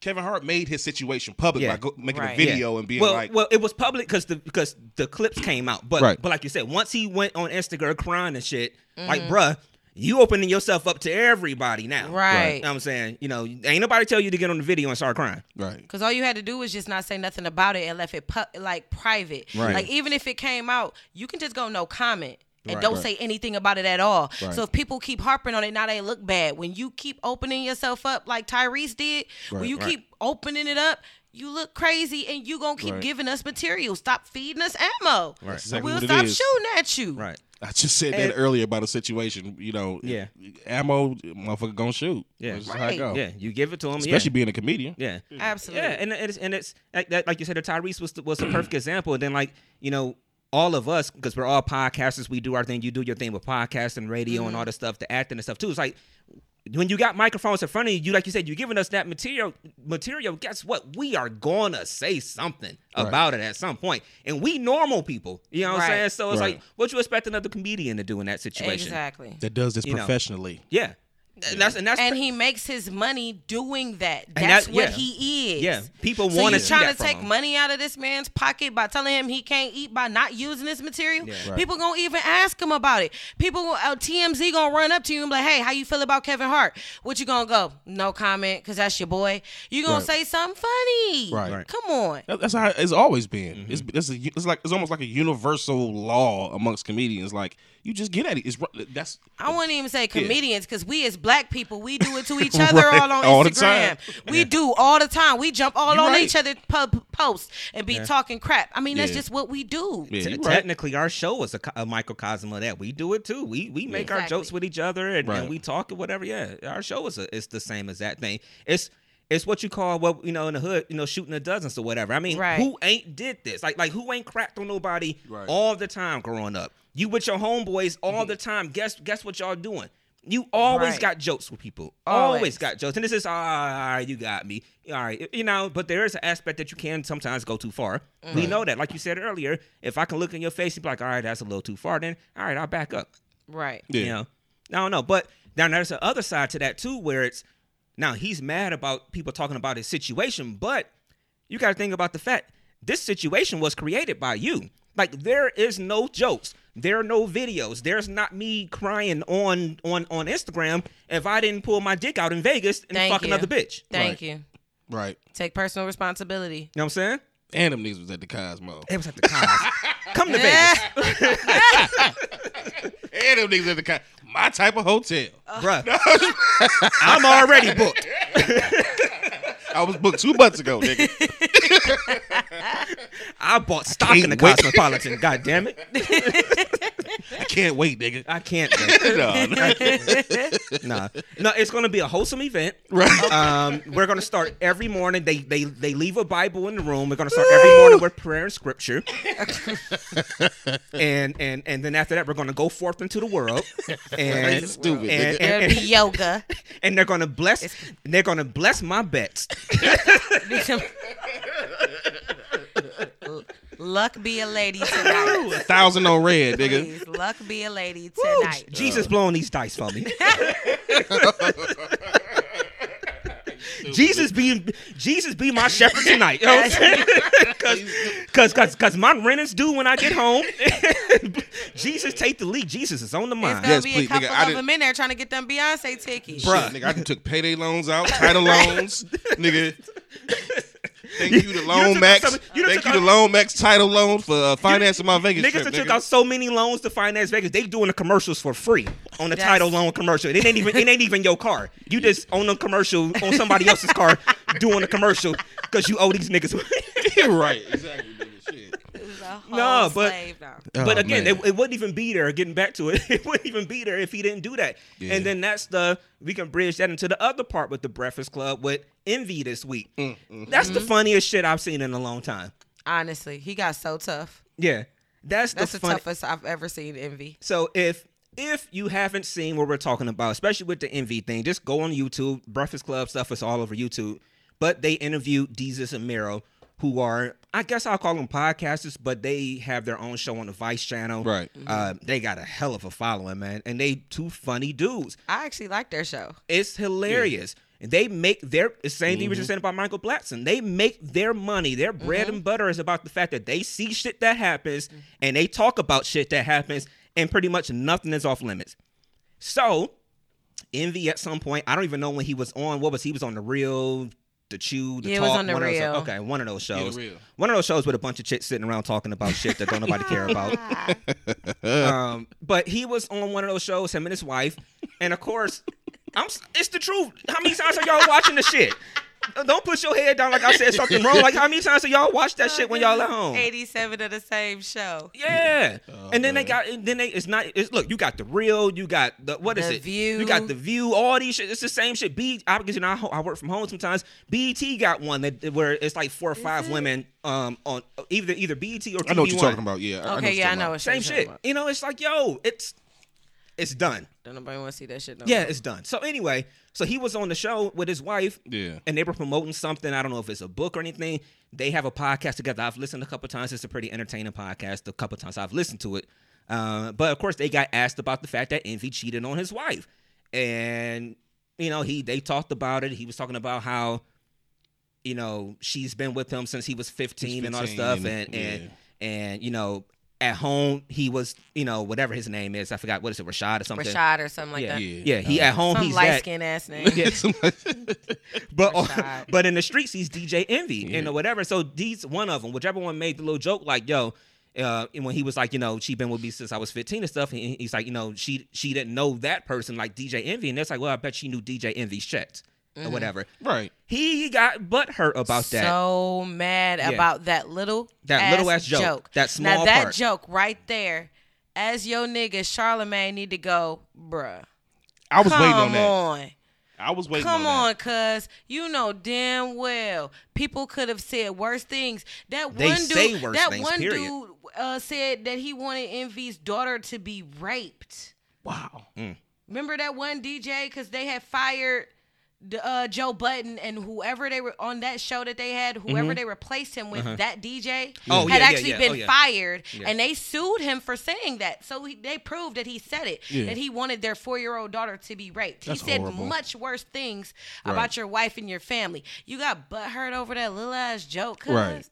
Kevin Hart made his situation public Yeah. by go, making Right. a video and being well, like, well, it was public because the because the clips came out. But Right. but like you said, once he went on Instagram crying and shit, like Mm-hmm. bruh, you opening yourself up to everybody now. Right. You know what I'm saying, you know, ain't nobody tell you to get on the video and start crying. right. Because all you had to do was just not say nothing about it and left it pu- like private. Right. Like even if it came out, you can just go no comment and Right. don't Right. say anything about it at all. Right. So if people keep harping on it, now they look bad. When you keep opening yourself up like Tyrese did, when you Right. keep opening it up. You look crazy, and you gonna keep Right. giving us material. Stop feeding us ammo. Right. Exactly We'll stop shooting at you. Right. I just said And- that earlier about a situation. You know, Yeah. ammo, motherfucker, gonna shoot. Yeah. That's how Right. it go. Yeah, you give it to him. Especially being a comedian. yeah. Yeah. Absolutely. Yeah, and it's and it's like, that, like you said, the Tyrese was the, was a perfect example. And then like you know, all of us because we're all podcasters, we do our thing. You do your thing with podcasting, radio, and mm-hmm. all the stuff, the acting and stuff too. It's like when you got microphones in front of you, you like you said, you're giving us that material. Material. Guess what? We are gonna say something about it at some point, and we normal people. You know what I'm saying? So it's Right. like, what you expect another comedian to do in that situation? Exactly. That does this You know. professionally. Yeah. And that's and that's and he makes his money doing that. That's that- what yeah. he is. Yeah, people wanna you see trying to take him. money out of this man's pocket by telling him he can't eat by not using this material. Yeah. People gonna even ask him about it. People gon- uh, TMZ gonna run up to you and be like, "Hey, how you feel about Kevin Hart?" What you gonna go? No comment, cause that's your boy. You gonna Right. say something funny? Right. Right. Come on. That's how it's always been. Mm-hmm. It's it's, a, it's like it's almost like a universal law amongst comedians. Like you just get at it. It's that's I wouldn't even say comedians because we as black people we do it to each other Right. all on All Instagram. time. We do all the time. We jump all You on right. each other po- posts and be talking crap. I mean that's just what we do. yeah, Te- you right. Technically, our show is a, a microcosm of that. We do it too. We we make our Exactly. jokes with each other and, Right. and we talk and whatever. Yeah, our show is a, it's the same as that thing. It's it's what you call what you know in the hood, you know, shooting the dozens or whatever. I mean, Right. who ain't did this? Like like who ain't cracked on nobody Right. all the time growing up? You with your homeboys all mm-hmm. the time. Guess guess what y'all doing? You always Right. got jokes with people. Always. Always. got jokes. And this is all right, you got me. All right. You know, but there is an aspect that you can sometimes go too far. We mm. know that. Like you said earlier, if I can look in your face and be like, all right, that's a little too far, then all right, I'll back up. Right. Yeah. You know? I don't know. But now there's the other side to that too, where it's now he's mad about people talking about his situation, but you gotta think about the fact this situation was created by you. Like there is no jokes. There are no videos. There's not me crying on on on Instagram if I didn't pull my dick out in Vegas and Thank fuck you. another bitch. Thank Right. you. right. Take personal responsibility. You know what I'm saying? And them niggas was at the Cosmo. It was at the cons. Come to Vegas, And them niggas at the Cosmo. My type of hotel. bruh. I'm already booked. I was booked two months ago, nigga. I bought stock in the wait. Cosmopolitan. God damn it. I can't wait, nigga. I can't. man. No, no. nah, no, it's gonna be a wholesome event. Right. Um, we're gonna start every morning. They they they leave a Bible in the room. We're gonna start every morning with prayer and scripture, and and and then after that, we're gonna go forth into the world, and Stupid, and, nigga. and, There'll be and, yoga. and they're gonna bless. They're gonna bless my bets. Luck be a lady tonight. A thousand on red, nigga. Please, luck be a lady Woo, tonight. Jesus blowing these dice for me. Jesus be Jesus be my shepherd tonight. You know what I'm saying? Cause, cause, cause my rent is due when I get home. Jesus take the lead. Jesus is on the It's mind. gonna Yes, be please, a couple nigga, I of didn't- them in there trying to get them Beyonce tickets. Bruh. Shit, nigga, I done took payday loans out, title loans, nigga. Thank you to done Loan took Max. out some- you Thank took you to out- Loan Max title loan for uh, financing my Vegas Niggas trip. that took out so many loans to finance Vegas. They doing the commercials for free on the That's- title loan commercial. It ain't even it ain't even your car. You just own a commercial on somebody else's car doing the commercial because you owe these niggas. right, exactly, nigga. Shit. It's a whole No, but- slave now. but Oh, again, it, it wouldn't even be there. Getting back to it, it wouldn't even be there if he didn't do that. Yeah. And then that's the we can bridge that into the other part with the Breakfast Club with Envy this week. Mm, That's Mm-hmm. the funniest shit I've seen in a long time. Honestly, he got so tough. Yeah, that's, That's the the fun. toughest I've ever seen Envy. So if if you haven't seen what we're talking about, especially with the Envy thing, just go on YouTube. Breakfast Club stuff is all over YouTube. But they interviewed Desus and Mero, who are I guess I'll call them podcasters, but they have their own show on the Vice channel. Right. Mm-hmm. Uh, they got a hell of a following, man, and they two funny dudes. I actually like their show. It's hilarious. And they make their the same thing we were just mm-hmm. saying about Michael Blackson. They make their money, their mm-hmm. bread and butter is about the fact that they see shit that happens and they talk about shit that happens, and pretty much nothing is off limits. So, Envy at some point, I don't even know when he was on. What was he was on the real, the chew, the Yeah, it talk. was on The one of those- Real. okay, one of those shows. Real. One of those shows with a bunch of chicks sitting around talking about shit that don't nobody care about. um, but he was on one of those shows, him and his wife, and of course, I'm. It's the truth. How many times are y'all watching the shit? Don't put your head down like I said something wrong. Like how many times are y'all watch that shit when y'all at home? 87 of the same show. Yeah, Oh, and then they got, and then they, it's not, it's look, you got the real, you got the what is The it? View. You got the view, all these shit. It's the same shit. B, I because you know I, I work from home sometimes. BET got one that where it's like four or five women um on either either BET or TV I know what you're One. talking about. Yeah. I- I know Okay, what yeah, I know about. what Same shit. about. You know, it's like yo, it's it's done. Don't nobody want to see that shit no Yeah, more. it's done. So anyway, so he was on the show with his wife. Yeah. And they were promoting something. I don't know if it's a book or anything. They have a podcast together. I've listened a couple times. It's a pretty entertaining podcast. A couple times I've listened to it. Uh, but of course, they got asked about the fact that Envy cheated on his wife, and you know, he they talked about it. He was talking about how, you know, she's been with him since he was 15, and all this stuff, and- and and yeah. and you know, at home he was, you know, whatever his name is, I forgot what is it, Rashad or something. Rashad or something like yeah, that. yeah, yeah He at home Some he's light that. skinned ass name. But Rashad. but in the streets he's DJ Envy and whatever. So these one of them, whichever one made the little joke like, yo, uh, and when he was like, you know, she been with me since I was 15 and stuff. And he's like, you know, she she didn't know that person like DJ Envy, and it's like, well, I bet she knew DJ Envy's checks or whatever. Right. He got butt hurt about that. So mad Yeah. about that little That little ass joke. That now small that part. joke right there, as your nigga Charlemagne need to go, bruh. I was waiting on that. on. I was waiting on it. Come on on, cuz you know damn well people could have said worse things. That They one dude, say worse that things, one period. dude uh, said that he wanted Envy's daughter to be raped. that. Wow. Remember that one DJ because they had fired the, uh, Joe Budden and whoever they were on that show that they had, whoever they replaced him with, that DJ Mm-hmm. Uh-huh. Oh, had yeah, yeah, actually yeah. been Oh, yeah. fired, Yeah. and they sued him for saying that. So he, they proved that he said it, Yeah. that he wanted their four-year-old daughter to be raped. That's he said horrible. much worse things Right. about your wife and your family. You got butthurt over that little ass joke, cuz. Right.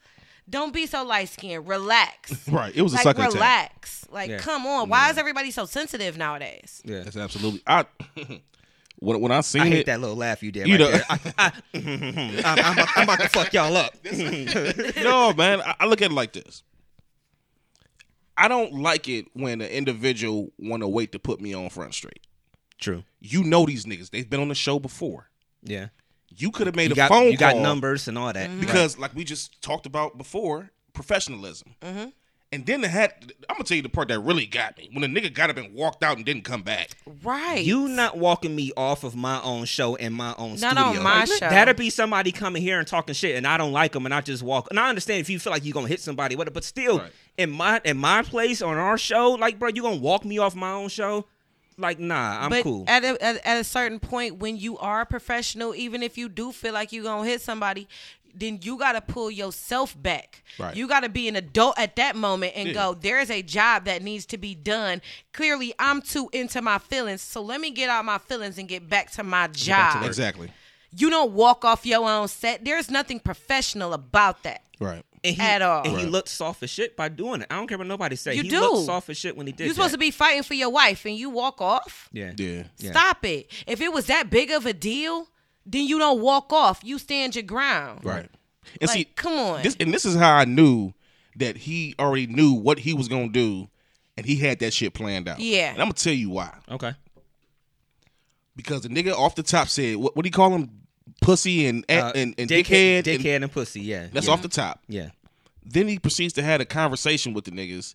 Don't be so light skinned. Relax. Right. It was a like sucker attack. relax. Like, Yeah. come on. Why is everybody so sensitive nowadays? Yeah. That's absolutely. I when when I seen it. I hate it, that little laugh you did. You right know- there. I, I, I'm, I'm, about- I'm about to fuck y'all up. no, man. I, I look at it like this. I don't like it when an individual want to wait to put me on front street. True. You know these niggas. They've been on the show before. Yeah. You could have made You a got phone you got numbers and all that. Mm-hmm. because, like we just talked about before, professionalism. Mm-hmm. And then the had. I'm gonna tell you the part that really got me when the nigga got up and walked out and didn't come back. Right. You not walking me off of my own show and my own Not studio. on my show. That'd be somebody coming here and talking shit, and I don't like them, and I just walk. And I understand if you feel like you're gonna hit somebody, whatever, but still, Right. in my in my place on our show, like, bro, you gonna walk me off my own show? Like, nah, I'm but cool. At a, at, at a certain point, when you are a professional, even if you do feel like you're going to hit somebody, then you got to pull yourself back. Right. You got to be an adult at that moment and Yeah. go, there's a job that needs to be done. Clearly, I'm too into my feelings. So let me get out my feelings and get back to my job. Exactly. You don't walk off your own set. There's nothing professional about that. Right. and he, at all. And he Right. looked soft as shit by doing it. I don't care what nobody say. You he do. looked soft as shit when he did You're supposed to be fighting for your wife and you walk off. Yeah. Yeah. Yeah. Stop it. If it was that big of a deal, then you don't walk off. You stand your ground. Right. And Like, see, come on. This and this is how I knew that he already knew what he was gonna do, and he had that shit planned out. Yeah. And I'm gonna tell you why. Okay. Because the nigga off the top said, "What, what do you call him? Pussy and Uh, and, and dickhead, dickhead." and- and pussy. Yeah. that's yeah. off the top. Yeah. Then he proceeds to have a conversation with the niggas,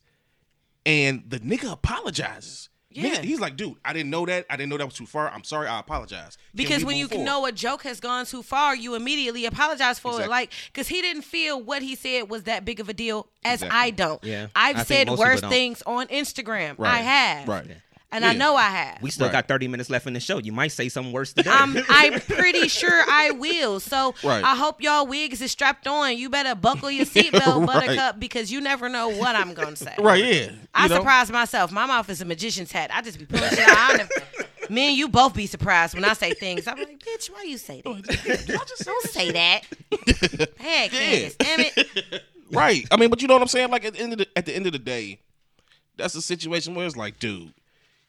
and the nigga apologizes. Yeah. He's like, "Dude, I didn't know that. I didn't know that was too far. I'm sorry. I apologize." Can Because when you forward? know a joke has gone too far, you immediately apologize for Exactly. it. Like, because he didn't feel what he said was that big of a deal, as Exactly. I don't. Yeah. I've I said worse things on Instagram. Right. I have. Right. And I know I have. We still Right. got 30 minutes left in the show. You might say something worse today. I'm I'm pretty sure I will. So Right. I hope y'all wigs is strapped on. You better buckle your seatbelt, Right. Buttercup, because you never know what I'm gonna say. right? Yeah. I You know? surprise myself. My mouth is a magician's hat. I just be pulling shit out. I never- Me and you both be surprised when I say things. I'm like, bitch, why you say that? just Don't say that. Hey, Candace, damn it. Right. I mean, but you know what I'm saying? Like at the end of the, at the end of the day, that's a situation where it's like, dude,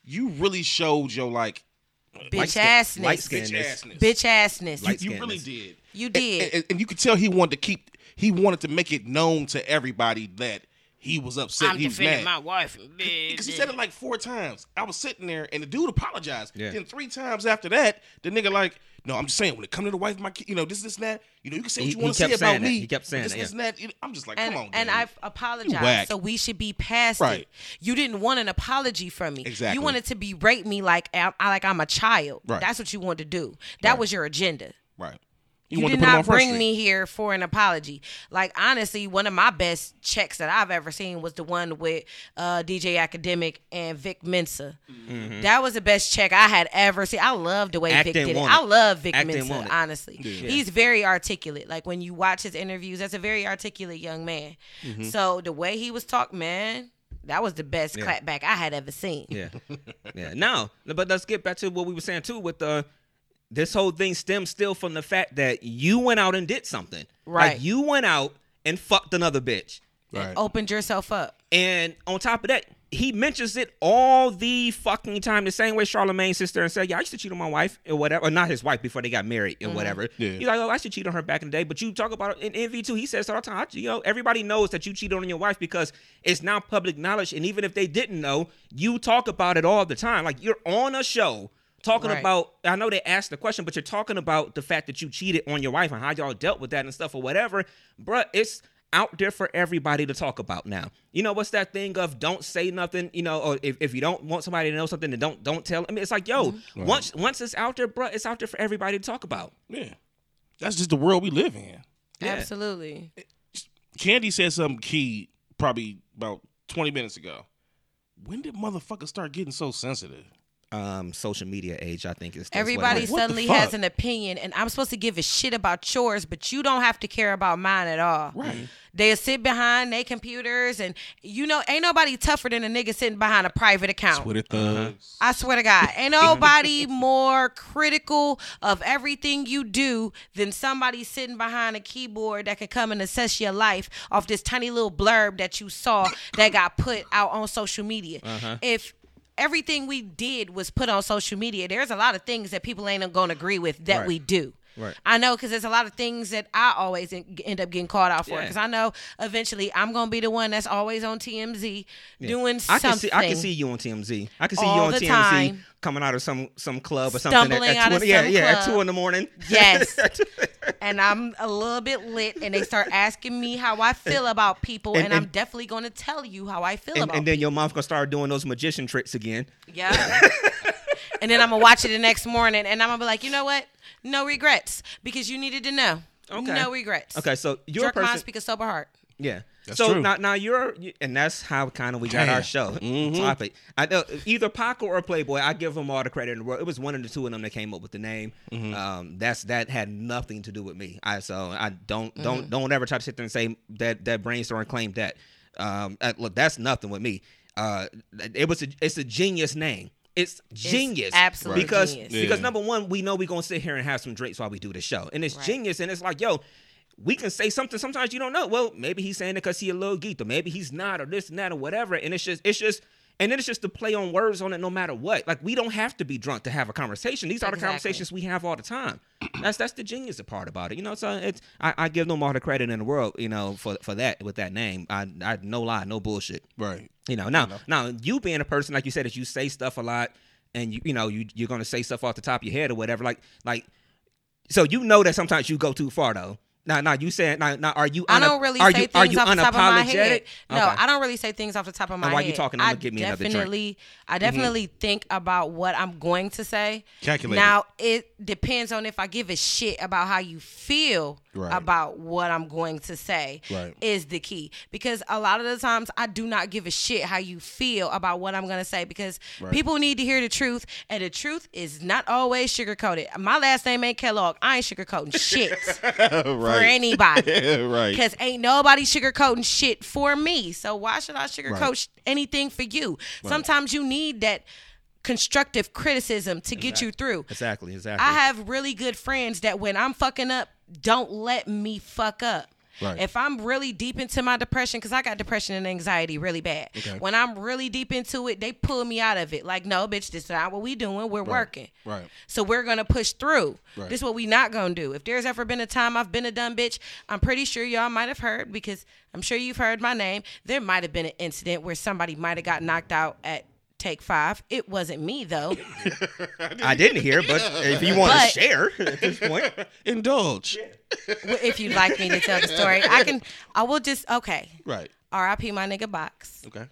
you really showed your like Bitch assness. light bitch assness. Bitch assness. Light you really did. You did. And, and you could tell he wanted to keep. He wanted to make it known to everybody that he was upset. I'm he was defending mad. my wife. Because he said it like four times. I was sitting there and the dude apologized. Yeah. Then three times after that, the nigga like, no, I'm just saying when it comes to the wife, my kid, you know, this, this, and that. You know, you can say what He- you want to say about that. me. He kept saying this, that, this, yeah. and that. I'm just like, and, come on, and dude. I've You apologized, so we should be past Right. it. You didn't want an apology from me. Exactly. You wanted to berate me like I, like I'm a child. Right. That's what you wanted to do. That Right. was your agenda. right. You, wanted did to put him on not bring Street. me here for an apology. Like honestly, one of my best checks that I've ever seen was the one with uh, DJ Akademiks and Vic Mensa. That was the best check I had ever seen. I love the way Act Vic did it. want I love Vic Act Mensa. it. Honestly, he's very articulate. Like when you watch his interviews, that's a very articulate young man. So the way he was talking, man, that was the best Yeah. clapback I had ever seen. Yeah, yeah. Now, but let's get back to what we were saying too with the this whole thing stems still from the fact that you went out and did something. Right. Like you went out and fucked another bitch. Right. Opened yourself up. And on top of that, he mentions it all the fucking time, the same way Charlemagne sister and said, "Yeah, I used to cheat on my wife or whatever, or not his wife before they got married or mm-hmm. whatever." Yeah. He's like, "Oh, I used to cheat on her back in the day," but you talk about it in Envy too. He says all the time, you know, everybody knows that you cheated on your wife because it's now public knowledge, and even if they didn't know, you talk about it all the time. Like you're on a show talking Right. about. I know they asked the question, but you're talking about the fact that you cheated on your wife and how y'all dealt with that and stuff or whatever, bruh. It's out there for everybody to talk about now. You know what's that thing of don't say nothing, you know, or if, if you don't want somebody to know something, then don't don't tell. I mean, it's like, yo, Mm-hmm. once once it's out there, bruh, it's out there for everybody to talk about. Yeah. That's just the world we live in. Yeah. Absolutely. Candy said something key probably about 20 minutes ago. When did motherfuckers start getting so sensitive? Um, social media age, I think is that's what it Everybody. What suddenly has an opinion, and I'm supposed to give a shit about yours, but you don't have to care about mine at all. Right. Mm-hmm. They'll sit behind their computers, and you know, ain't nobody tougher than a nigga sitting behind a private account. Twitter uh-huh. thugs. I swear to God, ain't nobody more critical of everything you do than somebody sitting behind a keyboard that can come and assess your life off this tiny little blurb that you saw that got put out on social media. Uh-huh. If everything we did was put on social media, there's a lot of things that people ain't gonna agree with that Right. we do. Right. I know because there's a lot of things that I always en- end up getting called out for Yeah. because I know eventually I'm gonna be the one that's always on TMZ doing I something. can see I can see you on TMZ. I can see All you on TMZ time. coming out of some some club or something Stumbling at, out at of two, yeah, some yeah, at two in the morning. Yes. and I'm a little bit lit, and they start asking me how I feel about people, and, and- I'm definitely going to tell you how I feel and, about and then your mom's gonna start doing those magician tricks again. Yeah. and then I'm gonna watch it the next morning, and I'm gonna be like, you know what? No regrets, because you needed to know. Okay. No regrets. Okay, so you're a Jerk mind, person. speak a sober heart. Yeah. That's so true. now, now you're, and that's how kind of we got Damn. our show Mm-hmm. topic. I know either Paco or Playboy. I give them all the credit in the world. It was one of the two of them that came up with the name. Mm-hmm. Um, that's that had nothing to do with me. I so I don't Mm-hmm. don't don't ever try to sit there and say that that brainstorm and claim that. Um, uh, look, that's nothing with me. Uh, it was a, it's a genius name. It's genius, absolutely because genius. because Yeah. number one, we know we're gonna sit here and have some drinks while we do the show, and it's genius, and it's like, yo, we can say something sometimes you don't know. Well, maybe he's saying it because he a little geek, or maybe he's not, or this and that, or whatever. And it's just, it's just, and then it's just to play on words on it, no matter what. Like we don't have to be drunk to have a conversation. These are the conversations we have all the time. That's that's the genius part about it, you know. So it's, I, I give them all the credit in the world, you know, for for that with that name. I, I no lie, no bullshit. Right. You know, now now you being a person like you said that you say stuff a lot and you you know you you're gonna say stuff off the top of your head or whatever. Like like so you know that sometimes you go too far though. Now now you saying now, now are you I don't really are say you, are things you off the top of my head. No, Okay. I don't really say things off the top of my while head. you talking, I'm gonna give me another drink. I definitely, I mm-hmm. definitely think about what I'm going to say. Calculated. Now it depends on if I give a shit about how you feel Right. about what I'm going to say. Right. Is the key because a lot of the times I do not give a shit how you feel about what I'm going to say because people need to hear the truth and the truth is not always sugar coated. My last name ain't Kellogg. I ain't sugarcoating shit for anybody. right. Because ain't nobody sugarcoating shit for me. So why should I sugarcoat Right. anything for you? Sometimes you need that constructive criticism to get you through. Exactly, exactly. I have really good friends that when I'm fucking up, don't let me fuck up. Right. If I'm really deep into my depression, because I got depression and anxiety really bad. When I'm really deep into it, they pull me out of it. Like, no, bitch, this is not what we doing. We're working. Right. So we're gonna push through. Right. This is what we not gonna do. If there's ever been a time I've been a dumb bitch, I'm pretty sure y'all might have heard because I'm sure you've heard my name. There might have been an incident where somebody might have got knocked out at take five. It wasn't me though. I didn't hear, but if you want to share at this point, Indulge. Well, if you'd like me to tell the story, I can. I will just okay. Right. R.I.P. My nigga Box. Okay.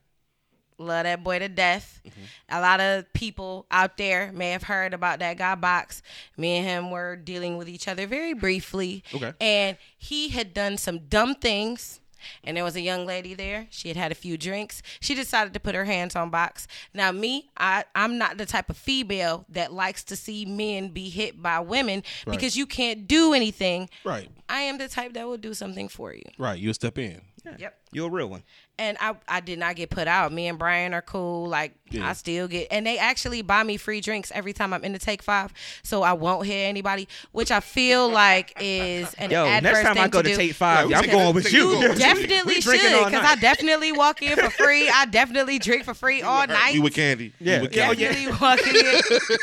Love that boy to death. Mm-hmm. A lot of people out there may have heard about that guy Box. Me and him were dealing with each other very briefly. Okay. And he had done some dumb things. And there was a young lady there. She had had a few drinks. She decided to put her hands on Box. Now, me, I, I'm not the type of female that likes to see men be hit by women because you can't do anything. Right. I am the type that will do something for you. Right, you'll step in. Yeah. Yep. You're a real one. And I, I did not get put out. Me and Brian are cool. Like Yeah. I still get, and they actually buy me free drinks every time I'm in the Take Five, so I won't hit anybody, which I feel like is an Yo, adverse next time thing I go to to. Take Five, Yeah, I'm going with take- you. Definitely should, because. I definitely walk in for free. I definitely drink for free all night. You with Candy. Yeah. You with Yeah, oh, Candy. yeah. Definitely walking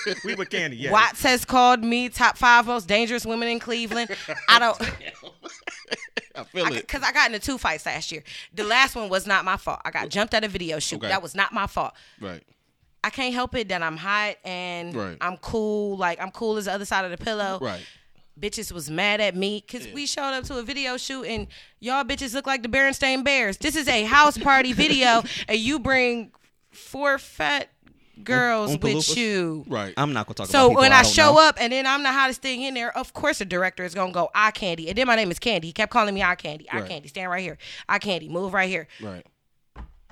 in. we with Candy. Yeah. Watts has called me top five most dangerous women in Cleveland. I don't. I feel it. because I got into two fights last year. The last one was not my fault. I got jumped at a video shoot. Okay. That was not my fault. Right. I can't help it that I'm hot and Right. I'm cool. Like I'm cool as the other side of the pillow. Right. Bitches was mad at me because we showed up to a video shoot and y'all bitches look like the Berenstain Bears. This is a house party video and you bring four fat girls Oompa with Loompas? you. Right. I'm not gonna talk about So when I, don't show know. up and then I'm the hottest thing in there, of course the director is gonna go eye candy. And then my name is Candy. He kept calling me eye candy. Eye Right. candy. Stand right here. Eye candy. Move right here. right.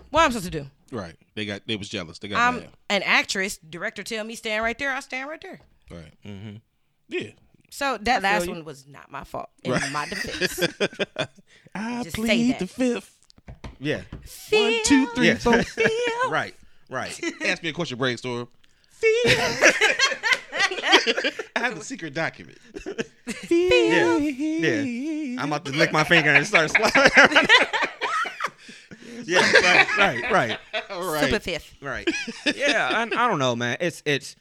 What I'm supposed to do? Right. They got. They was jealous. They got I'm mad. an actress. Director tell me stand right there. I stand right there. Right. Mm-hmm. Yeah. So that last you. one was not my fault. In my defense. I Just say plead that. the fifth. Yeah. One, two, three, Yeah. four. right. Right. Ask me a question, brainstorm. I have a secret document. Yeah. Yeah. I'm about to lick my finger and start sliding. yeah. Right. Right. Right. All Super fifth. Right. Yeah. I, I don't know, man. It's it's.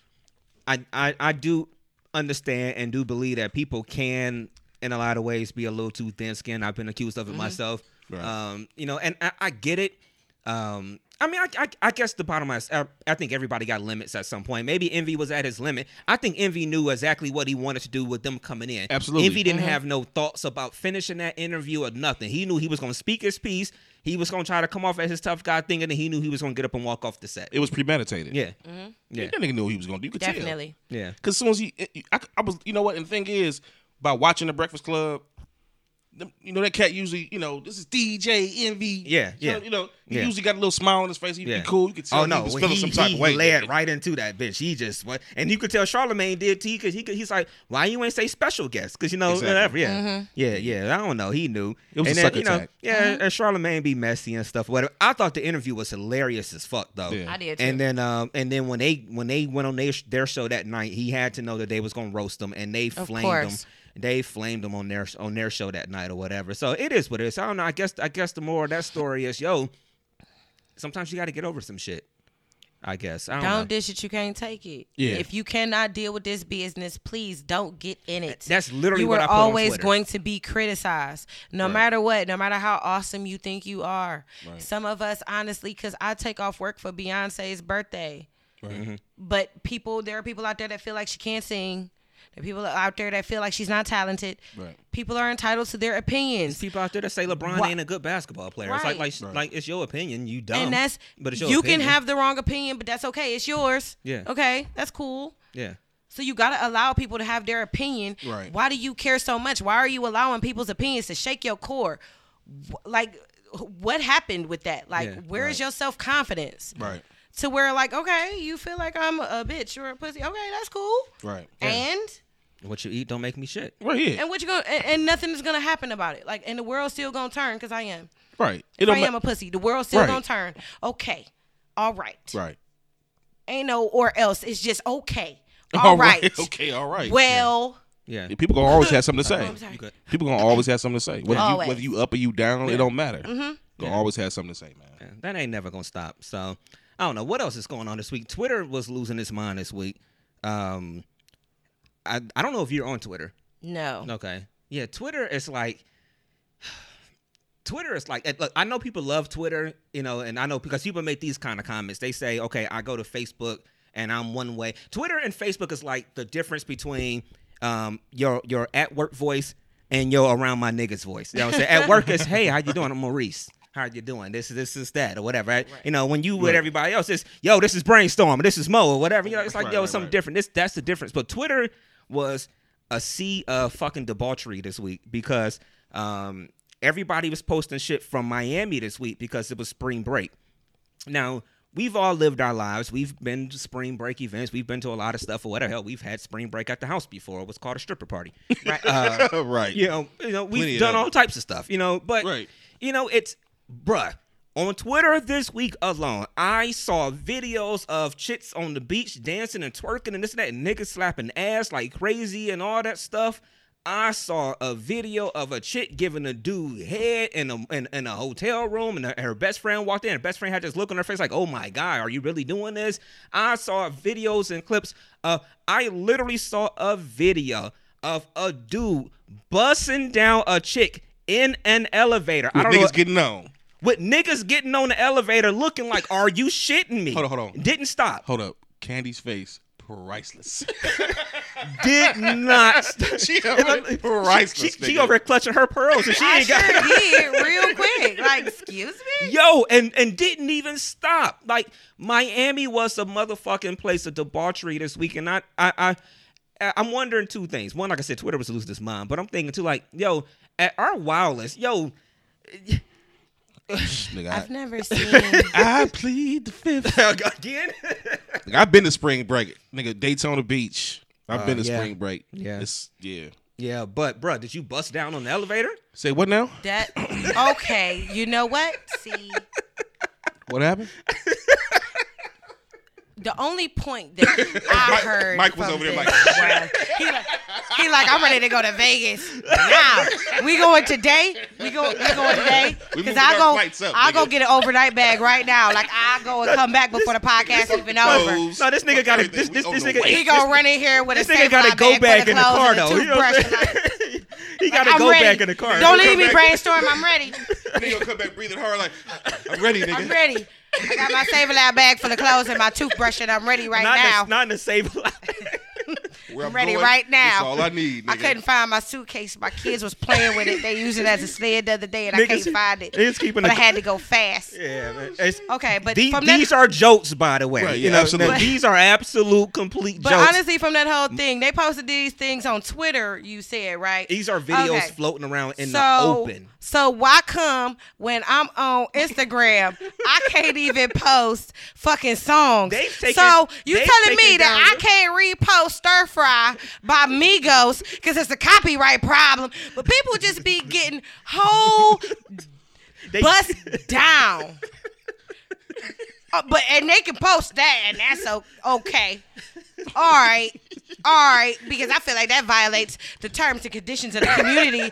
I, I I do understand and do believe that people can, in a lot of ways, be a little too thin skinned. I've been accused of it myself. Right. Um, you know, and I, I get it. Um, I mean, I, I, I guess the bottom line is, I, I think everybody got limits at some point. Maybe Envy was at his limit. I think Envy knew exactly what he wanted to do with them coming in. Absolutely. Envy didn't Mm-hmm. have no thoughts about finishing that interview or nothing. He knew he was going to speak his piece. He was going to try to come off as his tough guy thing, and then he knew he was going to get up and walk off the set. It was premeditated. Yeah. Mm-hmm. Yeah. That nigga knew what he was gonna do. You could Definitely. Yeah. Because as soon as he, I, I was, you know what? And the thing is, by watching the Breakfast Club, them- you know that cat usually, you know, this is DJ Envy. Yeah, You know- yeah. You know, he Yeah. usually got a little smile on his face. He'd Yeah. be cool. You could tell Oh he no, was when feeling he, some type he of way. led right into that bitch. He just what, and you could tell Charlemagne did too, because he could, he's like, why you ain't say special guest? Because you know Exactly. whatever, yeah, Mm-hmm. yeah, yeah. I don't know. He knew. It was and a then, sucker you know, attack. yeah. And Charlemagne be messy and stuff. Whatever. I thought the interview was hilarious as fuck though. Yeah. I did too. And then, um, and then when they when they went on their their show that night, he had to know that they was gonna roast him, and they flamed him. They flamed him on their on their show that night or whatever. So it is what it is. I don't know. I guess I guess the moral of that story is, yo, sometimes you got to get over some shit. I guess. I don't. Don't dish it. You can't take it. Yeah. If you cannot deal with this business, please don't get in it. That's literally you what are I put on always going to be criticized, no matter what, no matter how awesome you think you are. Some of us, honestly, because I take off work for Beyonce's birthday, Right. Mm-hmm. but people, there are people out there that feel like she can't sing. There people out there that feel like she's not talented. Right. People are entitled to their opinions. people out there that say LeBron Wha- ain't a good basketball player. It's like Right. like like it's your opinion. You dumb. and that's but it's your you opinion. can have the wrong opinion, but that's okay. It's yours. Yeah. Okay, that's cool. yeah. So you gotta allow people to have their opinion. Right. Why do you care so much? Why are you allowing people's opinions to shake your core? Like, what happened with that? Like, Yeah, where is your self confidence? Right. To where like, okay, you feel like I'm a bitch or a pussy. Okay, that's cool. Right. And What you eat don't make me shit. Right. Yeah. and what you gonna and, and nothing is gonna happen about it. Like, and the world's still gonna turn because I am. Right. It If don't I am ma- a pussy, the world's still Right. gonna turn. Okay, all right. Right. Ain't no or else. It's just okay. All all right. Okay. All right. Well, Yeah. People gonna always have something to say. I'm sorry. People gonna always have something to say. Whether you whether you up or you down, it don't matter. Mm-hmm. Gonna always have something to say, man. Yeah, That ain't never gonna stop. So I don't know what else is going on this week. Twitter was losing its mind this week. Um, I I don't know if you're on Twitter. no. Okay. Yeah, Twitter is like Twitter is like look, I know people love Twitter, you know, and I know because people make these kind of comments. They say, "Okay, I go to Facebook and I'm one way." Twitter and Facebook is like the difference between um your your at work voice and your around my niggas voice. You know what I'm saying? at work is, "Hey, how you doing? I'm Maurice." How are you doing? This is this is that or whatever. Right? You know, when you with everybody else, it's yo, this is brainstorm, this is Mo or whatever. You know, it's like Right, yo, right, something right. different. This that's the difference. But Twitter was a sea of fucking debauchery this week because um, everybody was posting shit from Miami this week because it was spring break. Now, we've all lived our lives. We've been to spring break events. We've been to a lot of stuff or whatever. Hell, we've had spring break at the house before. It was called a stripper party. Right. Uh, right. you know, you know, we've Plenty done all types of stuff, you know, but Right. you know, it's bruh. On Twitter this week alone, I saw videos of chicks on the beach dancing and twerking and this and that, and niggas slapping ass like crazy and all that stuff. I saw a video of a chick giving a dude head in a in, in a hotel room, and her, her best friend walked in. Her best friend had this look on her face like, "Oh my god, are you really doing this?" I saw videos and clips. Of, I literally saw a video of a dude busting down a chick in an elevator. I With don't niggas know getting on. With niggas getting on the elevator looking like, "Are you shitting me?" Hold on, hold on. Didn't stop. Hold up. Candy's face, priceless. Did not. Stop. she over priceless. She, she nigga. over here clutching her pearls, and she I ain't got. sure did real quick. Like, excuse me. Yo, and and didn't even stop. Like Miami was a motherfucking place of debauchery this week, and I I I I'm wondering two things. One, like I said, Twitter was losing its mind, but I'm thinking too, like, yo, at our wildest, yo, Nigga, I've I, never seen. I plead the fifth. again. Nigga, I've been to spring break. Nigga, Daytona Beach. I've Uh, been to yeah. spring break. Yeah. It's, yeah. yeah, but bruh, did you bust down on the elevator? Say what now? That okay? You know what? See, What happened? the only point that I Mike- heard Mike was from over there this like- was he like he like I'm ready to go to Vegas now. We going today? We go we going today? Because I go flights up, I go get an overnight bag right now. Like I go and come back before the podcast even over. No, this nigga got a this this, this nigga. He gonna run in here with This a nigga got a go full bag in the car though. You know what I'm toothbrush. saying? he got a I'm go ready. bag in the car. Don't leave me brainstorm. I'm ready. Nigga gonna come back breathing hard like, I'm ready, nigga. I'm ready. I got my Save a Lot bag full of clothes and my toothbrush, and I'm ready right not now. In, not in the save. Where I'm ready going, right now. That's all I need, nigga. I couldn't find my suitcase. My kids was playing with it. They used it as a sled the other day, and I can't find it. niggas keeping but a- I had to go fast. yeah, man. It's, Okay, but these, from that, are jokes, by the way. Right, you yeah, know, absolutely. no, these are absolute, complete jokes. but jokes. honestly, from that whole thing, they posted these things on Twitter. You said right. these are videos Okay. floating around in so, the open. So why come when I'm on Instagram, I can't even post fucking songs? Taken- so you telling me that I can't repost Stir Fry by Migos because it's a copyright problem, but people just be getting whole They, bust down. Uh, but and they can post that, and that's o- okay. All right, all right, because I feel like that violates the terms and conditions of the community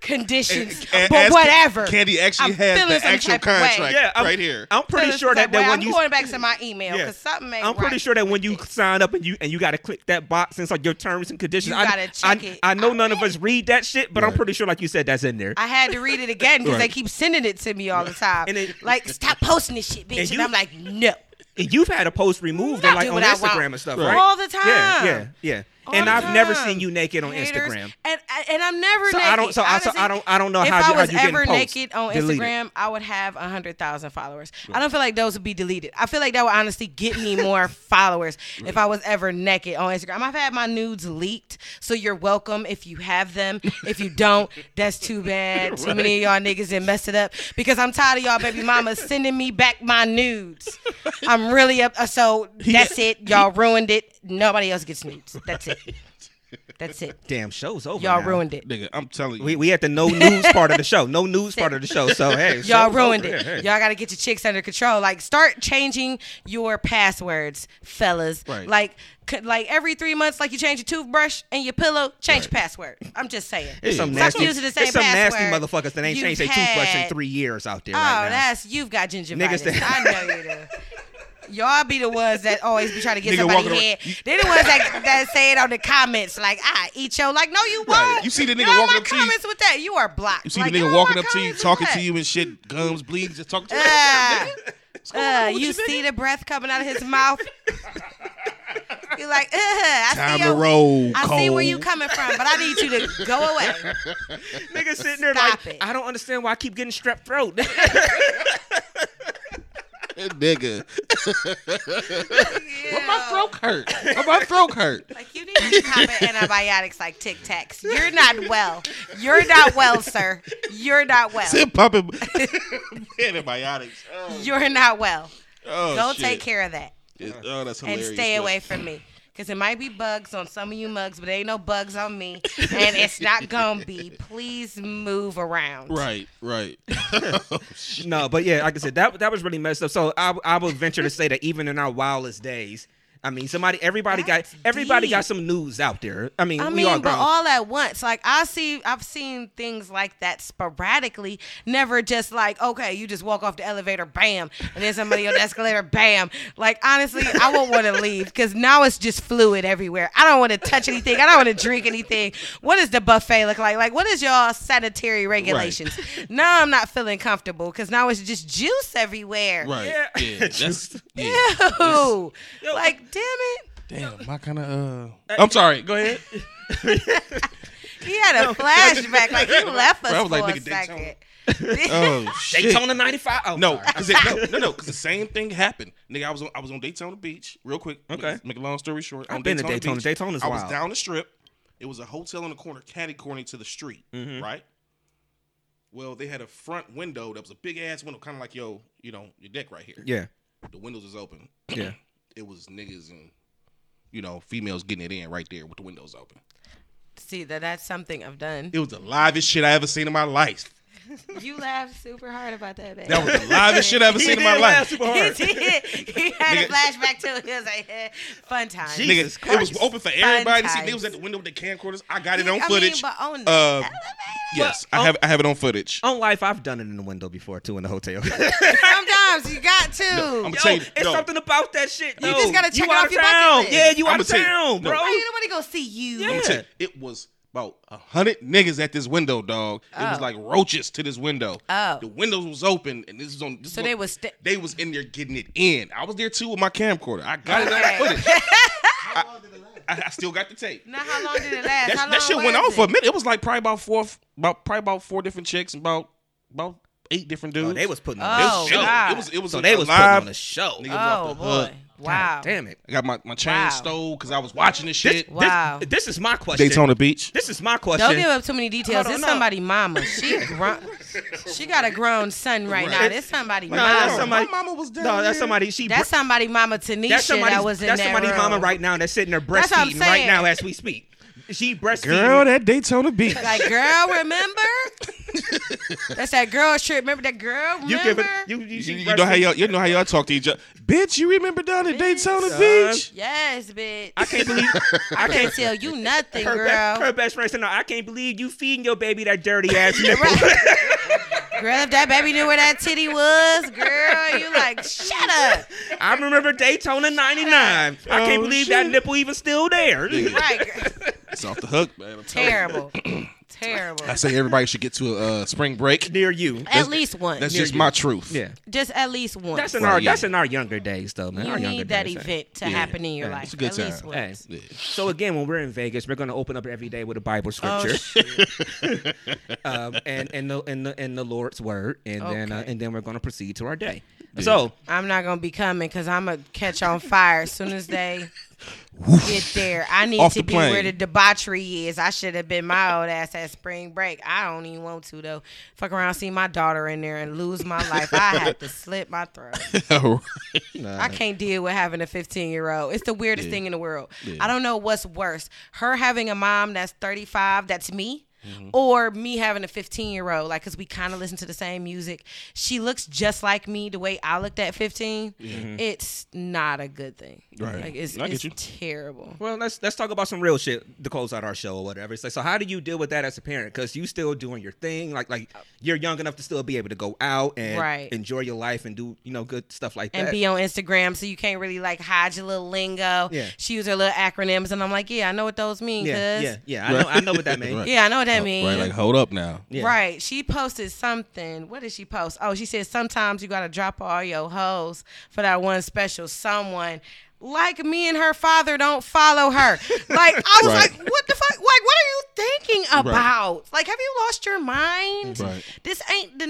conditions. And but whatever. Candy actually I'm has feeling the some actual type of way. contract yeah, I'm, right here. I'm pretty Feeling sure some that, type of way. that when I'm you going back to my email Yeah. because something ain't I'm pretty right sure that when you with this. sign up and you and you got to click that box and it's like your terms and conditions. You I, gotta check I, it. I know I none of us read that shit, but I'm pretty sure, like you said, that's in there. I had to read it again because they keep sending it to me all the time. And it- like, stop posting this shit, bitch. And And, you- I'm like, no. And you've had a post removed and, like on Instagram and stuff, Right. right? All the time. Yeah, yeah, yeah. And I've never seen you naked on Haters. Instagram. And and I'm never So naked. I don't- so I- so I don't- I don't know if how I you- how was you ever naked on deleted. Instagram, I would have a hundred thousand followers. I don't feel like those would be deleted. I feel like that would honestly get me more followers if I was ever naked on Instagram. I've had my nudes leaked, so you're welcome if you have them. If you don't, that's too bad. Too many of y'all niggas and messed it up because I'm tired of y'all baby mamas sending me back my nudes. I'm really up. uh, So that's it. Y'all ruined it. Nobody else gets nudes. That's it. That's it. Damn, show's over. Y'all now. ruined it. Nigga, I'm telling you. We we at the no news part of the show. No news part of the show. So hey, Y'all ruined over. it. Hey, hey. Y'all got to get your chicks under control. Like, start changing your passwords, fellas. Right. Like, like every three months, like you change your toothbrush and your pillow, change your password. I'm just saying. There's some Stop nasty, using the same there's some nasty password motherfuckers that ain't you've changed their toothbrush in three years out there Oh, right now. that's you've got gingivitis. Niggas that- I know you do. Y'all be the ones that always be trying to get Nigga somebody walking head. around- They the ones that, that say it on the comments, like, I eat your like, no, you won't. Right. You see the nigga on walking up to you- comments with that. You are blocked. You see Like, the nigga walking up to you, talking to you and shit, gums bleeding, just talking to you. Uh, uh, you you, see the breath coming out of his mouth. You're like, uh, I Time see to your- roll, I see where Cole. you coming from, but I need you to go away. Nigga sitting there Stop like, it. I don't understand why I keep getting strep throat. nigga. What my throat hurt? What my throat hurt? Like you need to be popping antibiotics like Tic Tacs. You're not well. You're not well, sir. You're not well. Sit popping antibiotics. Oh. You're not well. Oh, Go shit. take care of that It- oh, that's hilarious. and stay away from me. Cause it might be bugs on some of you mugs, but ain't no bugs on me, and it's not gonna be. Please move around. Right, right. No, but yeah, like I said, that that was really messed up. So I I would venture to say that even in our wildest days, I mean, somebody, everybody That's got everybody got some news out there. I mean, I we all mean, but all at once. Like I see, I've seen things like that sporadically. Never just like, okay, you just walk off the elevator, bam, and then somebody on the escalator, bam. Like honestly, I won't want to leave because now it's just fluid everywhere. I don't want to touch anything. I don't want to drink anything. What does the buffet look like? Like, what is y'all sanitary regulations? Now I'm not feeling comfortable because now it's just juice everywhere. Right. Yeah. Yeah. That's, yeah. Ew. Like, damn it. Damn, my kind of. uh I'm sorry. Go ahead. He had a flashback. Like he left us Bro, I was for like, a nigga, Daytona. second. Oh shit. Daytona '95. Oh, No, cause it, no, no, no, because the same thing happened. Nigga, I was on, I was on Daytona Beach, real quick. Okay. Make, make a long story short. I've on been to Daytona. Beach, Daytona's I was down the strip. It was a hotel in the corner, catty corner to the street, Mm-hmm. right? Well, they had a front window that was a big ass window, kind of like yo, you know, your deck right here. yeah, The windows is open. yeah. It was niggas and you know females getting it in right there with the windows open. See that that's something I've done. It was the livest shit I ever seen in my life. You laughed super hard about that, baby. That was the livest shit I ever seen in my laugh life. super he hard. did. He had a flashback to it. He was like, eh, fun time. Jesus Nigga, it was open for everybody to see. times. Niggas at the window with the camcorders. I got it I on mean, footage. but on the Uh, elevator? yes, But- I have I have it on footage. On life, I've done it in the window before too in the hotel. Sometimes you got to. I'm Yo, gonna tell you, it's no. something about that shit. You yo. just gotta check you it out off of your bucket list. Yeah, you I'ma out of tell you, town, no. bro. Why ain't nobody gonna see you? Yeah. Let me tell you, it was about a hundred niggas at this window, dog. It was Oh. like roaches to this window. Oh. the windows was open, and this is on. This So is they on- was sta- they was in there getting it in. I was there too with my camcorder. I got Okay. it on footage. I, I, I still got the tape. Now, how long did it last? That, how that shit long went was on for a it? minute. It was like probably about four, about probably about four different chicks, and about about eight different dudes. Oh, they was putting on oh, It a Oh, was, show. God. it was it was So a they was live, putting on a show. Niggas was off Oh the boy! hook. Wow! Damn it. I got my, my chain Wow. stole because I was watching this This, shit. this- Wow. This, is my question. Daytona Beach. This is my question. Don't give up too many details. Hold It's somebody mama. She grown. she got a grown son right, now. Right. This somebody No, mama. that's somebody. My mama was down No, that's somebody. She. That's somebody mama Tanisha that's somebody's, that was in that's that somebody's room. mama right now that's sitting there That's what I'm breastfeeding right now as we speak. She breastfeeding. Girl, that Daytona Beach. Like, girl, remember? That's that girl trip. Remember that girl? Remember? you give it. You, you, You, she you know how y'all, you know how y'all talk to each other. Bitch, you remember down at Daytona son. Beach? Yes, bitch. I can't believe. I can't tell you nothing, Her, girl. be- her best friend said, "No, I can't believe you feeding your baby that dirty ass nipple." Girl, if that baby knew where that titty was, girl, you like, shut up. I remember Daytona '99. I can't Oh, believe that nipple even still there. Right, girl. It's off the hook, man. I'm. Terrible. Terrible. I say everybody should get to a uh, spring break. Near you. At least one. That's Near just you. my truth. Yeah. Just at least one. That's in Right, our yeah. that's in our younger days though, man. you our younger need that days, event to Yeah. happen in your Yeah. life. It's a good at least once. Hey. Yeah. So again, when we're in Vegas, we're gonna open up every day with a Bible Oh, scripture, um, and and the and the and the Lord's word, and then uh, and then we're gonna proceed to our day. So I'm not gonna be coming because I'm gonna catch on fire as soon as they get there. I need Off to be plane. where the debauchery is. I should have been my old ass at spring break. I don't even want to though. Fuck around, see my daughter in there and lose my life. I had to slit my throat. I can't deal with having a 15 year old. It's the weirdest thing in the world. I don't know what's worse. Her having a mom that's 35, that's me. Mm-hmm. Or me having a 15 year old, like, cause we kind of listen to the same music. She looks just like me the way I looked at 15. It's not a good thing. Right. Like, it's, I get it's you. terrible. well, let's let's talk about some real shit to close out our show or whatever. It's like, so how do you deal with that as a parent? Because you still doing your thing, like like you're young enough to still be able to go out and Right. enjoy your life and do you know good stuff like and that. And be on Instagram, so you can't really like hide your little lingo. Yeah. She use her little acronyms, and I'm like, yeah, I know what those mean. yeah, cuz. yeah, yeah. I know I know what that means. Right. Yeah, I know what that means. Right, like hold up now. Yeah. Right. She posted something. What did she post? Oh, she said sometimes you gotta drop all your hoes for that one special someone. Like me and her father don't follow her. Like I was Right. like, what the fuck? Like, what are you thinking about? Like, have you lost your mind? Right. This ain't the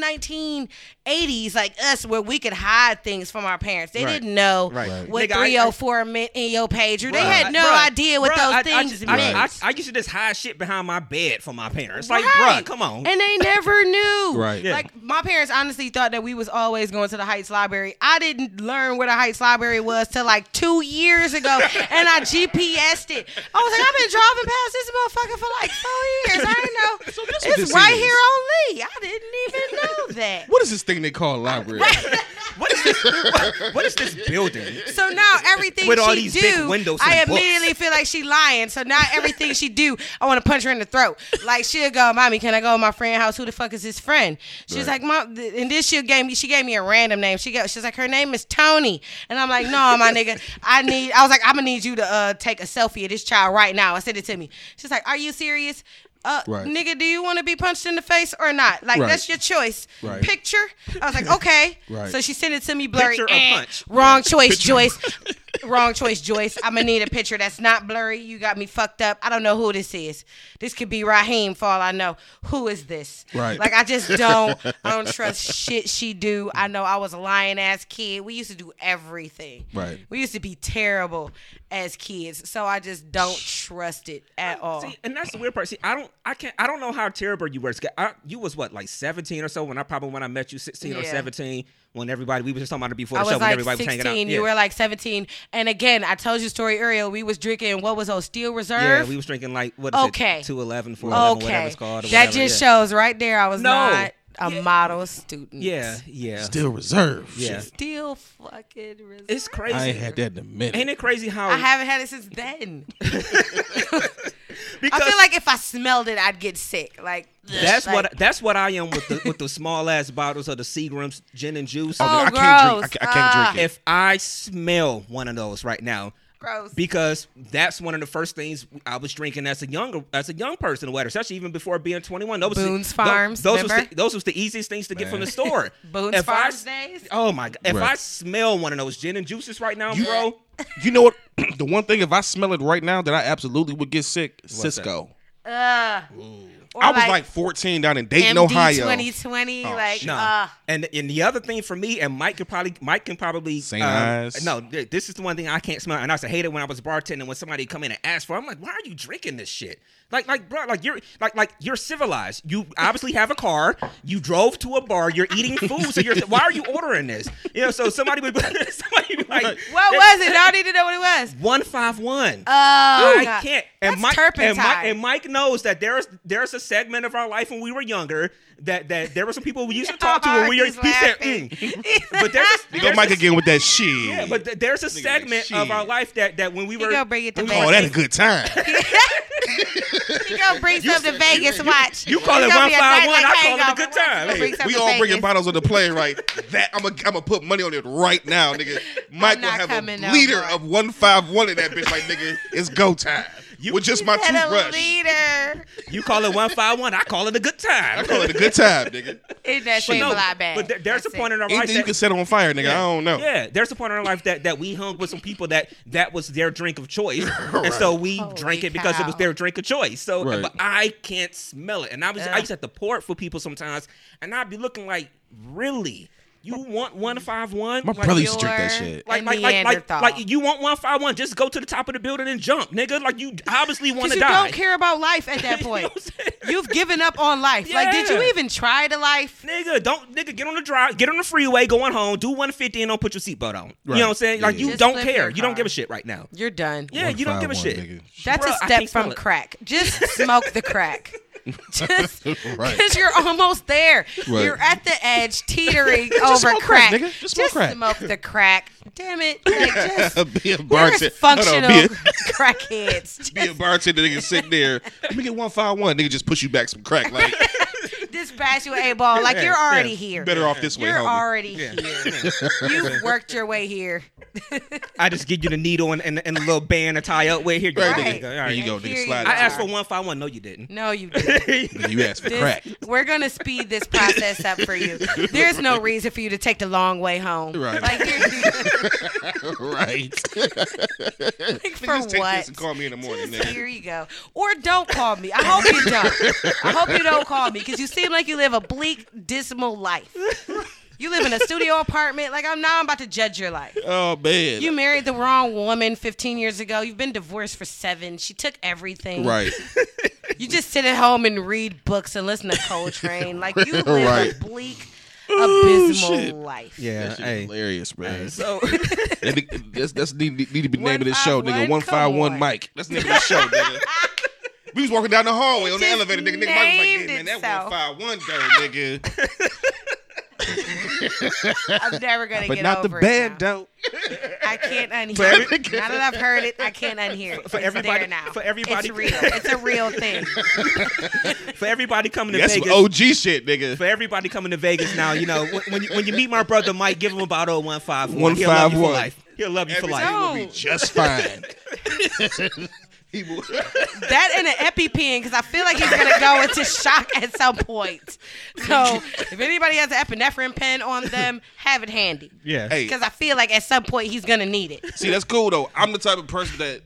80s like us where we could hide things from our parents. They Right. didn't know Right. Right. what Nigga, I- 304 meant in your pager. They had no bruh, idea what bruh, those I- I things just- meant. I, I, I used to just hide shit behind my bed from my parents. Like, Right. bruh, come on. And they never knew. Right. Yeah. Like my parents honestly thought that we was always going to the Heights Library. I didn't learn where the Heights Library was till like two years ago, and I GPSed it. I was like, I've been driving past this motherfucker for like four years. I didn't know what it's this right is. here on Lee. I didn't even know that. What is this thing they call a library? what is this? What, what is this building? So now everything With all she these do, big windows I and books. immediately feel like she lying. So now everything she do, I want to punch her in the throat. Like she'll go, "Mommy, can I go to my friend's house? Who the fuck is his friend?" She's like, "Mom," th- and this she gave me. She gave me a random name. She go, she's like, "Her name is Tony," and I'm like, "No, my nigga, I need." I was like, "I'm gonna need you to uh, take a selfie of this child right now." I said it to me. She's like, "Are you serious?" Uh, Right. nigga, do you want to be punched in the face or not? Like Right. that's your choice. Right. Picture. I was like, okay. Right. So she sent it to me blurry. Picture or Eh, punch? Wrong choice, Joyce. Wrong choice, Joyce. I'm gonna need a picture that's not blurry. You got me fucked up. I don't know who this is. This could be Raheem, for all I know. Who is this? Right. Like I just don't. I don't trust shit she do. I know I was a lying ass kid. We used to do everything. Right. We used to be terrible as kids. So I just don't trust it at all. See, and that's the weird part. See, I don't, I can't, I don't know how terrible you were. I, you was what, like 17 or so when I probably when I met you, 16 yeah. or 17. When everybody, we were just talking about it before the I show. was when like everybody was hanging out. 16. Yeah. You were like 17. And again, I told you a story earlier. We was drinking what was those Steel Reserve? yeah, we was drinking like what is Okay. it, two eleven, four eleven, whatever Okay, it's called. Or that whatever, just yeah. shows right there. I was No. not a Yeah. model student. Yeah, yeah, Still reserved. yeah. Shit. Still fucking reserved. It's crazy. I ain't had that in a minute. Ain't it crazy how? I haven't had it since then. because I feel like if I smelled it, I'd get sick. Like that's like, what that's what I am with the with the small ass bottles of the Seagram's gin and juice. Oh, I can't drink. gross. I, I can't drink Ah. it. if I smell one of those right now, gross. because that's one of the first things I was drinking as a younger as a young person, whatever, especially even before being 21. Those was the- Farms, Those was remember? the, those was the easiest things to get from the store. Boone's If I Farms s- days. Oh my god! If Right. I smell one of those gin and juices right now, You- bro, You know what? the one thing, if I smell it right now, that I absolutely would get sick. that? Cisco. Uh, or I was like, 14 down in Dayton, MD Ohio. 2020. Oh, like, no. uh, and and the other thing for me, and Mike could probably Mike can probably St. um, Ides. No, th- this is the one thing I can't smell, and I used to hate it when I was bartending when somebody come in and ask for. it. I'm like, why are you drinking this shit? Like, like, bro, like you're like, like you're civilized. You obviously have a car. You drove to a bar. You're eating food. So you're why are you ordering this? You know, so somebody would somebody would be like, what was it? I don't need to know what it was. one five one. Oh, I God. can't. That's And Mike, turpentine. and Mike and Mike knows that there's there's a segment of our life when we were younger that that there were some people we used to talk to when we were. He's He said, mm. but there's a, there's go Mike a- again with that shit. Yeah, but th- there's a like, segment of our life that that when we He were gonna bring it to we- Vegas. oh, that a good time. He gonna bring some to Vegas. Watch. you call it gonna be a 151, I call it a good time. Hey, we to all bringing Vegas. bottles on the plane, right? That I'm gonna I'm gonna put money on it right now, nigga. Mike will not have a leader of one five one in that bitch, like nigga. It's go time. With just my Said a toothbrush. leader. You call it one five one, I call it a good time. I call it a good time, nigga. It that But shame no, a lot bad. but there- there's That's a point it. in our life Anything you can set on fire, nigga. I don't know. Yeah, there's a point in our life that, that we hung with some people that that was their drink of choice, and so we Holy drank it because it was their drink of choice. So, Right. but I can't smell it, and I was I used to have to pour it for people sometimes, and I'd be looking like, really, you want one five one? My Like, brother used to drink that shit. Like, a like, like, like, Neanderthal. like, you want one five one? Just go to the top of the building and jump, nigga. Like, you obviously want Because to you die. don't care about life at that You know point. what I'm saying? You've given up on life. Like, did you even try the life? Nigga, don't nigga get on the drive, get on the freeway, going home, do 150 and don't put your seatbelt on. You know what I'm saying? Like Yeah. you Just don't care. You don't give a shit right now. You're done. Yeah, you don't give a 151, shit. nigga. That's Bruh, a I step from crack. Just smoke the crack. Just Right. because you're almost there. Right. You're at the edge, teetering over crack. crack. Just smoke crack. smoke the crack. Damn it. Like, just, be a bartender. functional on, be crackheads. a, be a bartender nigga sitting there. Let me get one five one. Nigga just push you back some crack. Like Dispatch you a ball. Like, Yeah, you're already yeah. here. better off this way, You're homie. already Yeah. here. You've worked your way here. I just give you the needle and, and, and a little band to tie up with. Here you Right, go. nigga. nigga. Here you go, Here nigga. you Slide go. I it. asked for one five one. No, you didn't. No, you didn't. You asked for This- crack. We're gonna speed this process up for you. There's no reason for you to take the long way home. Right. Like, here- right. like for just take what? this and call me in the morning, Just nigga. here you go. Or don't call me. I hope you don't. I hope you don't call me because you seem like you live a bleak, dismal life. You live in a studio apartment. Like I'm now I'm about to judge your life. Oh man. You married the wrong woman 15 years ago. You've been divorced for seven. She took everything. right. You just sit at home and read books and listen to Coltrane. Like you live Right. a bleak, oh, abysmal shit. life. Yeah, That shit hey. hilarious, man. So that's that's need, need to be the name of this show, nigga. 151, One five one come on. Mike. That's the name of this show, nigga. We was walking down the hallway on the elevator, nigga. Nigga Mike was like, yeah, man, that one five one though, nigga. I'm never gonna get it. but get not the over bad it. now. though. I can't unhear every- it. Now that I've heard it, I can't unhear it. For it's everybody- there now. for everybody- it's real. It's a real thing. for everybody coming to That's Vegas, OG shit, nigga. for everybody coming to Vegas now, you know, when, when you when you meet my brother Mike, give him about oh one five one. He'll love you for 151. life. He'll love you for life. Everything will be just fine. He will. That and an EpiPen because I feel like he's gonna go into shock at some point. So if anybody has an epinephrine pen on them, have it handy. Yeah. Hey, Because I feel like at some point he's gonna need it. see, that's cool though. I'm the type of person that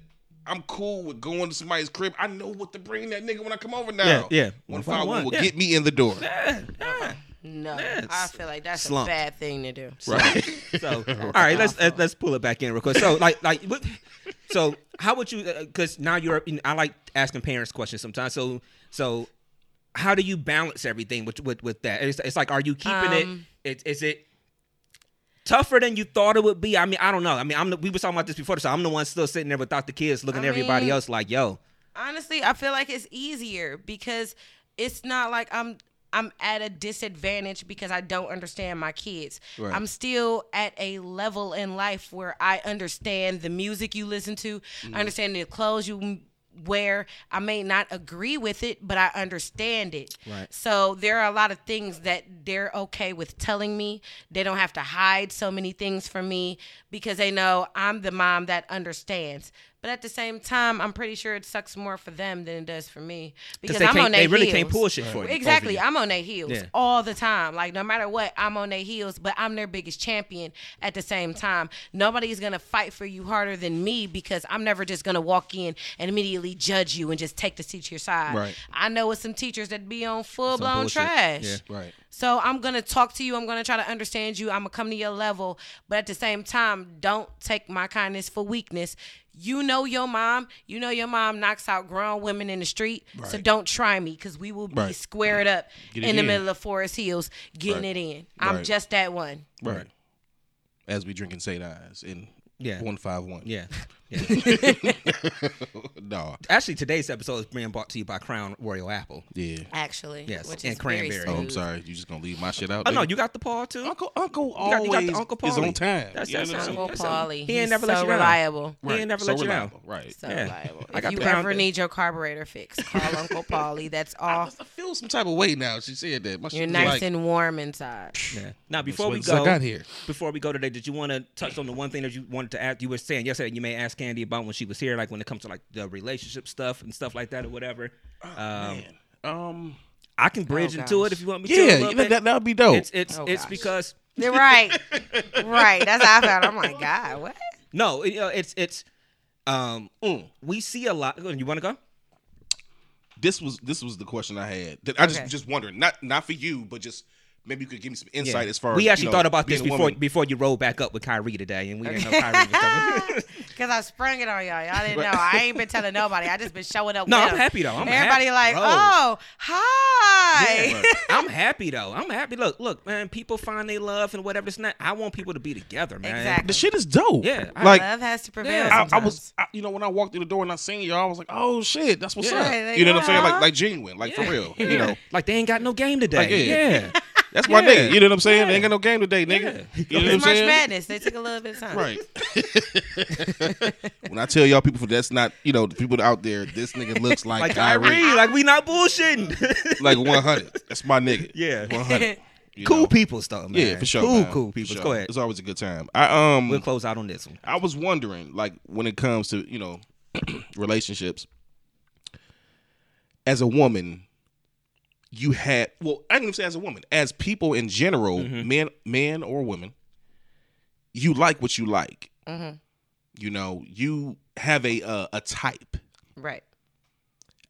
I'm cool with going to somebody's crib. I know what to bring that nigga when I come over now. Yeah, yeah. One five one will Yeah. get me in the door. No, Yeah, I feel like that's slump. a bad thing to do. Right. So, all right, let's let's- let's pull it back in real quick. So, like, like, what, so how would you? Because now you're, I like asking parents questions sometimes. So, so how do you balance everything with with, with that? It's, it's like, are you keeping Um, it? it? Is it tougher than you thought it would be? I mean, I don't know. I mean, I'm the, we were talking about this before, so I'm the one still sitting there without the kids, looking I at everybody else like, yo, honestly, I feel like it's easier because it's not like I'm I'm at a disadvantage because I don't understand my kids. Right. I'm still at a level in life where I understand the music you listen to, I mm-hmm. understand the clothes you wear. I may not agree with it, but I understand it. Right. So there are a lot of things that they're okay with telling me. They don't have to hide so many things from me because they know I'm the mom that understands. But at the same time, I'm pretty sure it sucks more for them than it does for me because I'm on their heels. they really heels. can't pull shit for you- Exactly. I'm on their heels Yeah. all the time. Like no matter what, I'm on their heels. But I'm their biggest champion at the same time. Nobody's gonna fight for you harder than me because I'm never just gonna walk in and immediately judge you and just take the seat to your side. Right. I know it's some teachers that be on full Some blown bullshit. trash. Yeah. Right. So I'm gonna talk to you. I'm gonna try to understand you. I'm gonna come to your level, but at the same time, don't take my kindness for weakness. You know your mom. You know your mom knocks out grown women in the street. So don't try me because we will be Right. squared up Get it in the middle of Forest Hills, getting Right. it in. I'm Right. just that one. Right. As we drinking St. Ides in Yeah. one five one. yeah. Yeah. no. Actually, today's episode is being brought to you by Crown Royal Apple. Yeah. Actually, Yes, which and is very cranberry. Oh, I'm sorry. You just gonna leave my shit out? Oh no, you got the Paul too. Uncle Uncle always you got the Uncle is Paulie. on time. That's- You know that's Uncle saying? Paulie. He ain't He's never so let you down. reliable. He ain't never so let you down. reliable. Right. So Yeah. reliable. I If got you the ever need your carburetor fixed, call Uncle Paulie. That's all. I feel some type of way now. She said that. My You're nice like, and warm inside. Yeah. Now, before we since I go, got here. before we go today, did you want to touch on the one thing that you wanted to ask? You were saying yesterday you may ask Candy about when she was here, like when it comes to like the relationship stuff and stuff like that or whatever. um, Man. Um. I can bridge Oh, into it if you want me to. Yeah, little you know, bit. that that would be dope. it's it's Oh, it's gosh. because You're right. right. That's how I felt. I'm like, God, what? no, you know, it's it's um Mm. we see a lot. You want to go? this was this was the question I had. That I just Okay. just wondering, not not for you, but just maybe you could give me some insight as far as we actually you know, thought about this before woman. before you rolled back up with Kyrie today, and we didn't know Kyrie was coming. Because I sprung it on y'all. Y'all didn't know. I ain't been telling nobody. I just been showing up. No, with I'm them. happy though. I'm Everybody happy. like, Bro. oh, hi. Yeah, I'm happy though. I'm happy. Look, look, man. People find they love and whatever. It's not. I want people to be together, man. Exactly. the shit is dope. Yeah, I- like Love has to prevail. Yeah. I, I was. I, you know, when I walked through the door and I seen y'all, I was like, oh shit, that's what's Yeah. up. Right, you know what I'm saying? like, Like, like genuine, like for Yeah. real. You know, like they ain't got no game today. Like, yeah. Yeah. that's my Yeah. nugget. You know what I'm saying? They ain't got no game today, nigga. Yeah. You know what I'm saying? Madness. They took a little bit of time. Right. when I tell y'all people, that's not, you know, the people out there, this nigga looks like, like Kyrie, Kyrie. Like we not bullshitting. like 100. That's my nigga. Yeah. 100. you cool know? people stuff, man. Yeah, for sure. Cool, man. cool people. sure. Go ahead. It's always a good time. I um, We'll close out on this one. I was wondering, like, when it comes to you know relationships, as a woman, you had well, I can even say as a woman, as people in general, Mm-hmm. men, men or women, you like what you like. Mm-hmm. You know, you have a uh, a type. Right.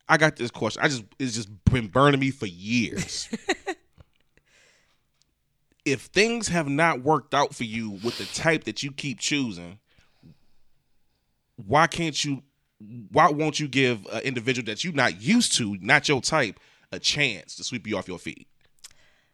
I got this question. I just it's just been burning me for years. if things have not worked out for you with the type that you keep choosing, why can't you? Why won't you give an individual that you're not used to, not your type, a chance to sweep you off your feet?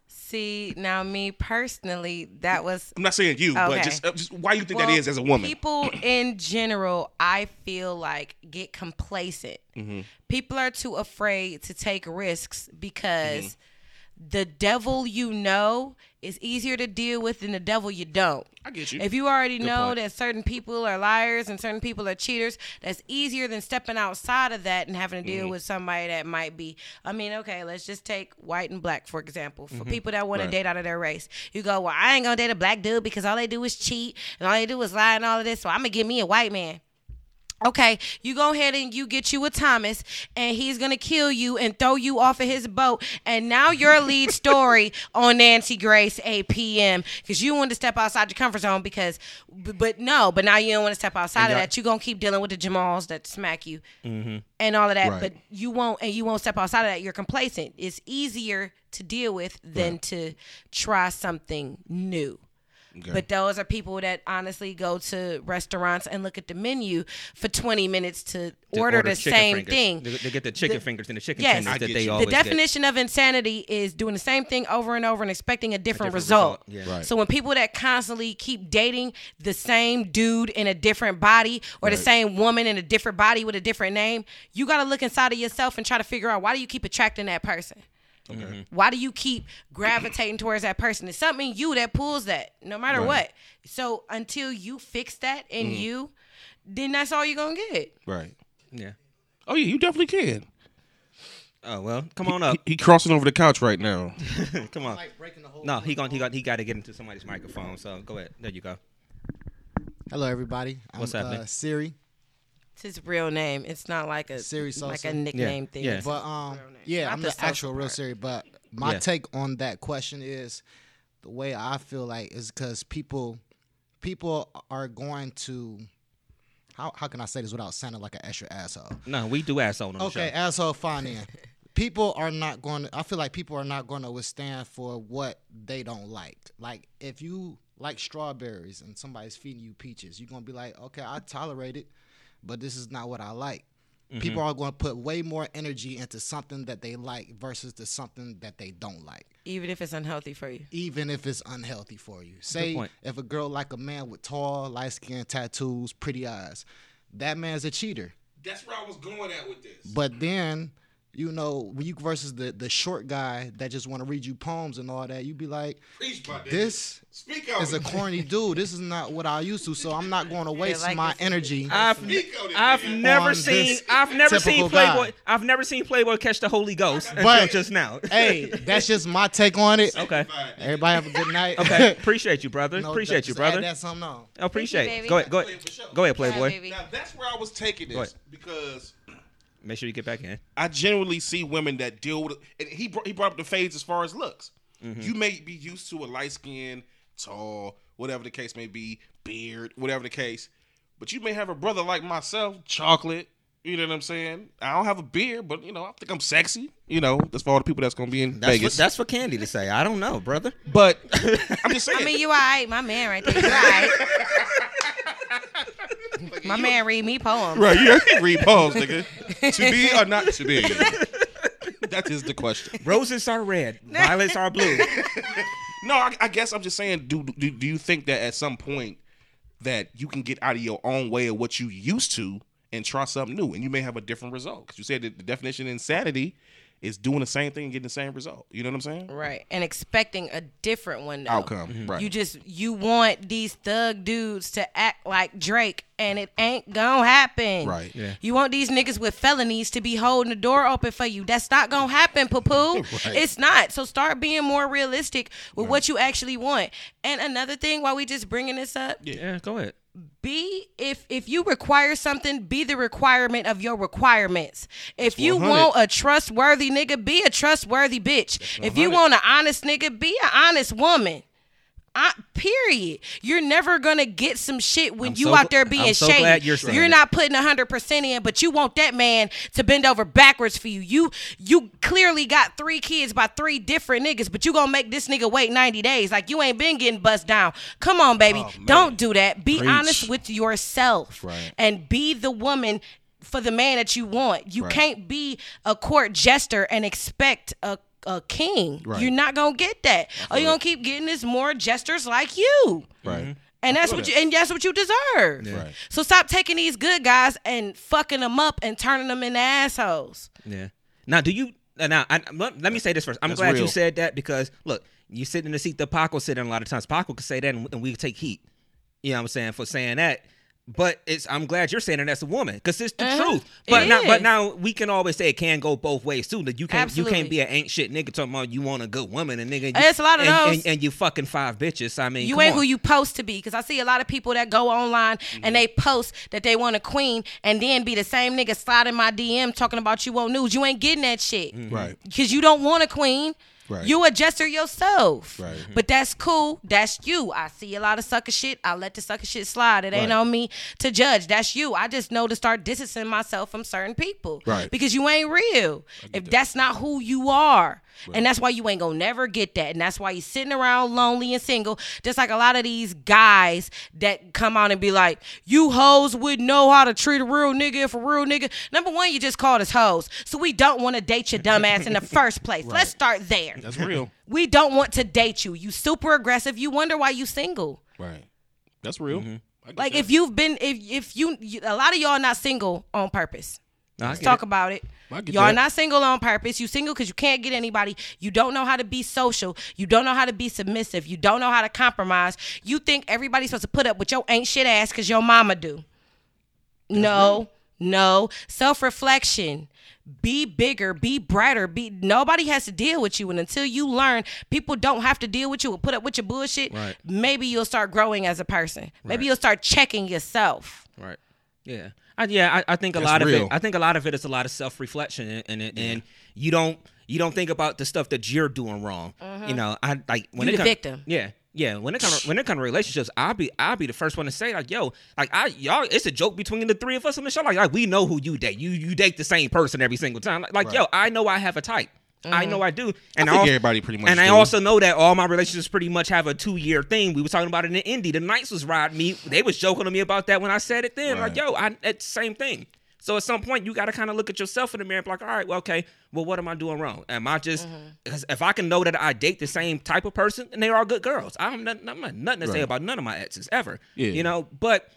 See, now me personally, that was I'm not saying you, but just, uh, just why you think Well, that is as a woman. People in general, I feel like get complacent. Mm-hmm. People are too afraid to take risks because Mm-hmm. the devil you know is easier to deal with than the devil you don't. I get you. If you already Good know point. that certain people are liars and certain people are cheaters, that's easier than stepping outside of that and having to Mm-hmm. deal with somebody that might be. I mean, okay, let's just take white and black for example. For people that want Mm-hmm. Right. to date out of their race, you go, well, I ain't gonna date a black dude because all they do is cheat and all they do is lie and all of this. So I'm gonna get me a white man. Okay, you go ahead and you get you a Thomas, and he's gonna kill you and throw you off of his boat. And now your lead story on Nancy Grace 8 p.m. because you want to step outside your comfort zone. Because, but no, but now you don't want to step outside of that. You're gonna keep dealing with the Jamals that smack you mm-hmm. and all of that. Right. But you won't, and you won't step outside of that. You're complacent. It's easier to deal with than to try something new. But those are people that honestly go to restaurants and look at the menu for 20 minutes to, To order, the same fingers. thing. They, they get the chicken The- fingers and the chicken Yes. tenders that they you. The always The get. definition of insanity is doing the same thing over and over and expecting a different, different result. result, yeah. Right. So when people that constantly keep dating the same dude in a different body or the same woman in a different body with a different name, you got to look inside of yourself and try to figure out why do you keep attracting that person? Why do you keep gravitating towards that person? It's something in you that pulls that, no matter what. So until you fix that in you, then that's all you're gonna get. right. Yeah. Oh yeah, you definitely can. Oh well, come on up. He, he crossing over the couch right now. come on. No, he gon' he got he got to get into somebody's microphone. So go ahead. There you go. Hello, everybody. I'm, What's happening? Uh, Siri. It's his real name. It's not like a Siri like a nickname Yeah, thing. yeah. But um, yeah, Not I'm the the Sosa actual real part. Siri. But my Yeah. take on that question is the way I feel like is because people people are going to how how can I say this without sounding like an extra asshole? No, we do asshole on the Okay, show. asshole, fine then. People are not going to, I feel like people are not going to withstand for what they don't like. Like, if you like strawberries and somebody's feeding you peaches, you're going to be like, okay, I tolerate it, but this is not what I like. Mm-hmm. People are going to put way more energy into something that they like versus to something that they don't like, even if it's unhealthy for you. even if it's unhealthy for you. Say, if a girl like a man with tall, light skin, tattoos, pretty eyes, that man's a cheater. That's where I was going at with this. But then, you know, when you versus the the short guy that just want to read you poems and all that, You'd be like, Preach, this Speak is a corny dude. This is not what I used to. So I'm not going to waste like my energy. I've Speak I've nigga. never seen I've never seen typical guy. Playboy I've never seen Playboy catch the Holy Ghost until But- just now. hey, that's just my take on it. okay. Everybody have a good night. Okay. Appreciate you, brother. No, Appreciate just you, brother. Add that something on. Appreciate. baby. Go ahead. Go ahead. Go ahead, Playboy. baby. Now that's where I was taking Go this because Make sure you get back in. I generally see women that deal with. And he brought, he brought up the fades as far as looks. Mm-hmm. You may be used to a light skin, tall, whatever the case may be, beard, whatever the case, but you may have a brother like myself, chocolate. You know what I'm saying? I don't have a beard, but you know I think I'm sexy. You know that's for all the people that's gonna be in That's Vegas. for, that's for Candy to say. I don't know, brother. but I'm just saying. I mean, you all right, my man right there. You all right. my man read me poems. Right, you can read poems, nigga. to be or not to be? That is the question. Roses are red, violets are blue. No, I, I guess I'm just saying. Do, do do you think that at some point that you can get out of your own way of what you used to and try something new, and you may have a different result? Because you said that the definition of insanity is doing the same thing and getting the same result. You know what I'm saying? Right, and expecting a different one though. Outcome. Mm-hmm. Right. You just you want these thug dudes to act like Drake, and it ain't gonna happen. Right. Yeah. You want these niggas with felonies to be holding the door open for you. That's not gonna happen, poo poo. It's not. So start being more realistic with what you actually want. And another thing, while we just bringing this up, Yeah, go ahead. Be if if you require something, be the requirement of your requirements. If you want a trustworthy nigga, be a trustworthy bitch. If you want an honest nigga, be an honest woman. I, period. You're never gonna get some shit when I'm you so out there being so shady. you're you're not putting hundred percent in, but you want that man to bend over backwards for you. You you clearly got three kids by three different niggas, but you gonna make this nigga wait ninety days. Like you ain't been getting bust down. Come on, baby. Oh. Don't do that. Be Preach. honest with yourself Right. and be the woman for the man that you want. You Right. can't be a court jester and expect a a king. Right. You're not gonna get that. All you're gonna keep getting is more jesters like you. Right. And that's what you and that's what you deserve. Right. So stop taking these good guys and fucking them up and turning them into assholes. Yeah. Now, do you? uh, Now, I, let let me say this first. I'm That's glad you said that because look, you sit in the seat that Paco sit in a lot of times. Paco could say that, and, and we take heat. You know what I'm saying for saying that. But it's I'm glad you're saying it as a woman because it's the Uh-huh. truth. It But now, but now we can always say it can go both ways too. That you can't you can't be an ain't shit nigga talking about you want a good woman and nigga. You, It's a lot of and, those. and, and you fucking five bitches. I mean, You come ain't on. who you post to be. Because I see a lot of people that go online Mm-hmm. and they post that they want a queen and then be the same nigga sliding my DM talking about you on news. You ain't getting that shit. Right. Because you don't want a queen. Right. You a jester yourself. Right. But mm-hmm. that's cool. That's you. I see a lot of sucker shit. I let the sucker shit slide. It ain't Right. on me to judge. That's you. I just know to start distancing myself from certain people. Right. Because you ain't real. If that. that's not who you are. And that's why you ain't gonna never get that. And that's why you're sitting around lonely and single. Just like a lot of these guys that come out and be like, you hoes wouldn't know how to treat a real nigga if a real nigga. Number one, you just called us hoes. So we don't want to date your dumb ass in the first place. Let's start there. That's real. We don't want to date you. You super aggressive. You wonder why you single. right. That's real. Mm-hmm. Like that. if you've been if if you, you a lot of y'all not single on purpose. I Let's talk it. about it. Y'all that. not single on purpose. You single because you can't get anybody. You don't know how to be social. You don't know how to be submissive. You don't know how to compromise. You think everybody's supposed to put up with your ain't shit ass because your mama do. No, no. Self reflection. Be bigger, be brighter, be nobody has to deal with you. And until you learn people don't have to deal with you or put up with your bullshit, Right. maybe you'll start growing as a person. Maybe you'll start checking yourself. Right. Yeah. I, yeah. I, I think a That's lot of it. I think a lot of it is a lot of self reflection, and and, and and you don't you don't think about the stuff that you're doing wrong. You mm-hmm. know, I like when You it the come- victim. Yeah. Yeah, when it comes when it comes to relationships, I'll be I'll be the first one to say like, yo, like I y'all, it's a joke between the three of us on the show. Like, like we know who you date. You you date the same person every single time. Like, like yo, I know I have a type. I mm-hmm. know I do. And I think also- everybody pretty much And I also know that all my relationships pretty much have a two year thing. We was talking about it in Indy. The Knights was riding me. They was joking to me about that when I said it then. Like, yo, I it's same thing. So at some point you gotta kind of look at yourself in the mirror and be like, all right, well, okay, well, what am I doing wrong? Am I just mm-hmm. because if I can know that I date the same type of person and they are all good girls, I have nothing, I'm not- nothing to say about none of my exes ever. Yeah. You know, but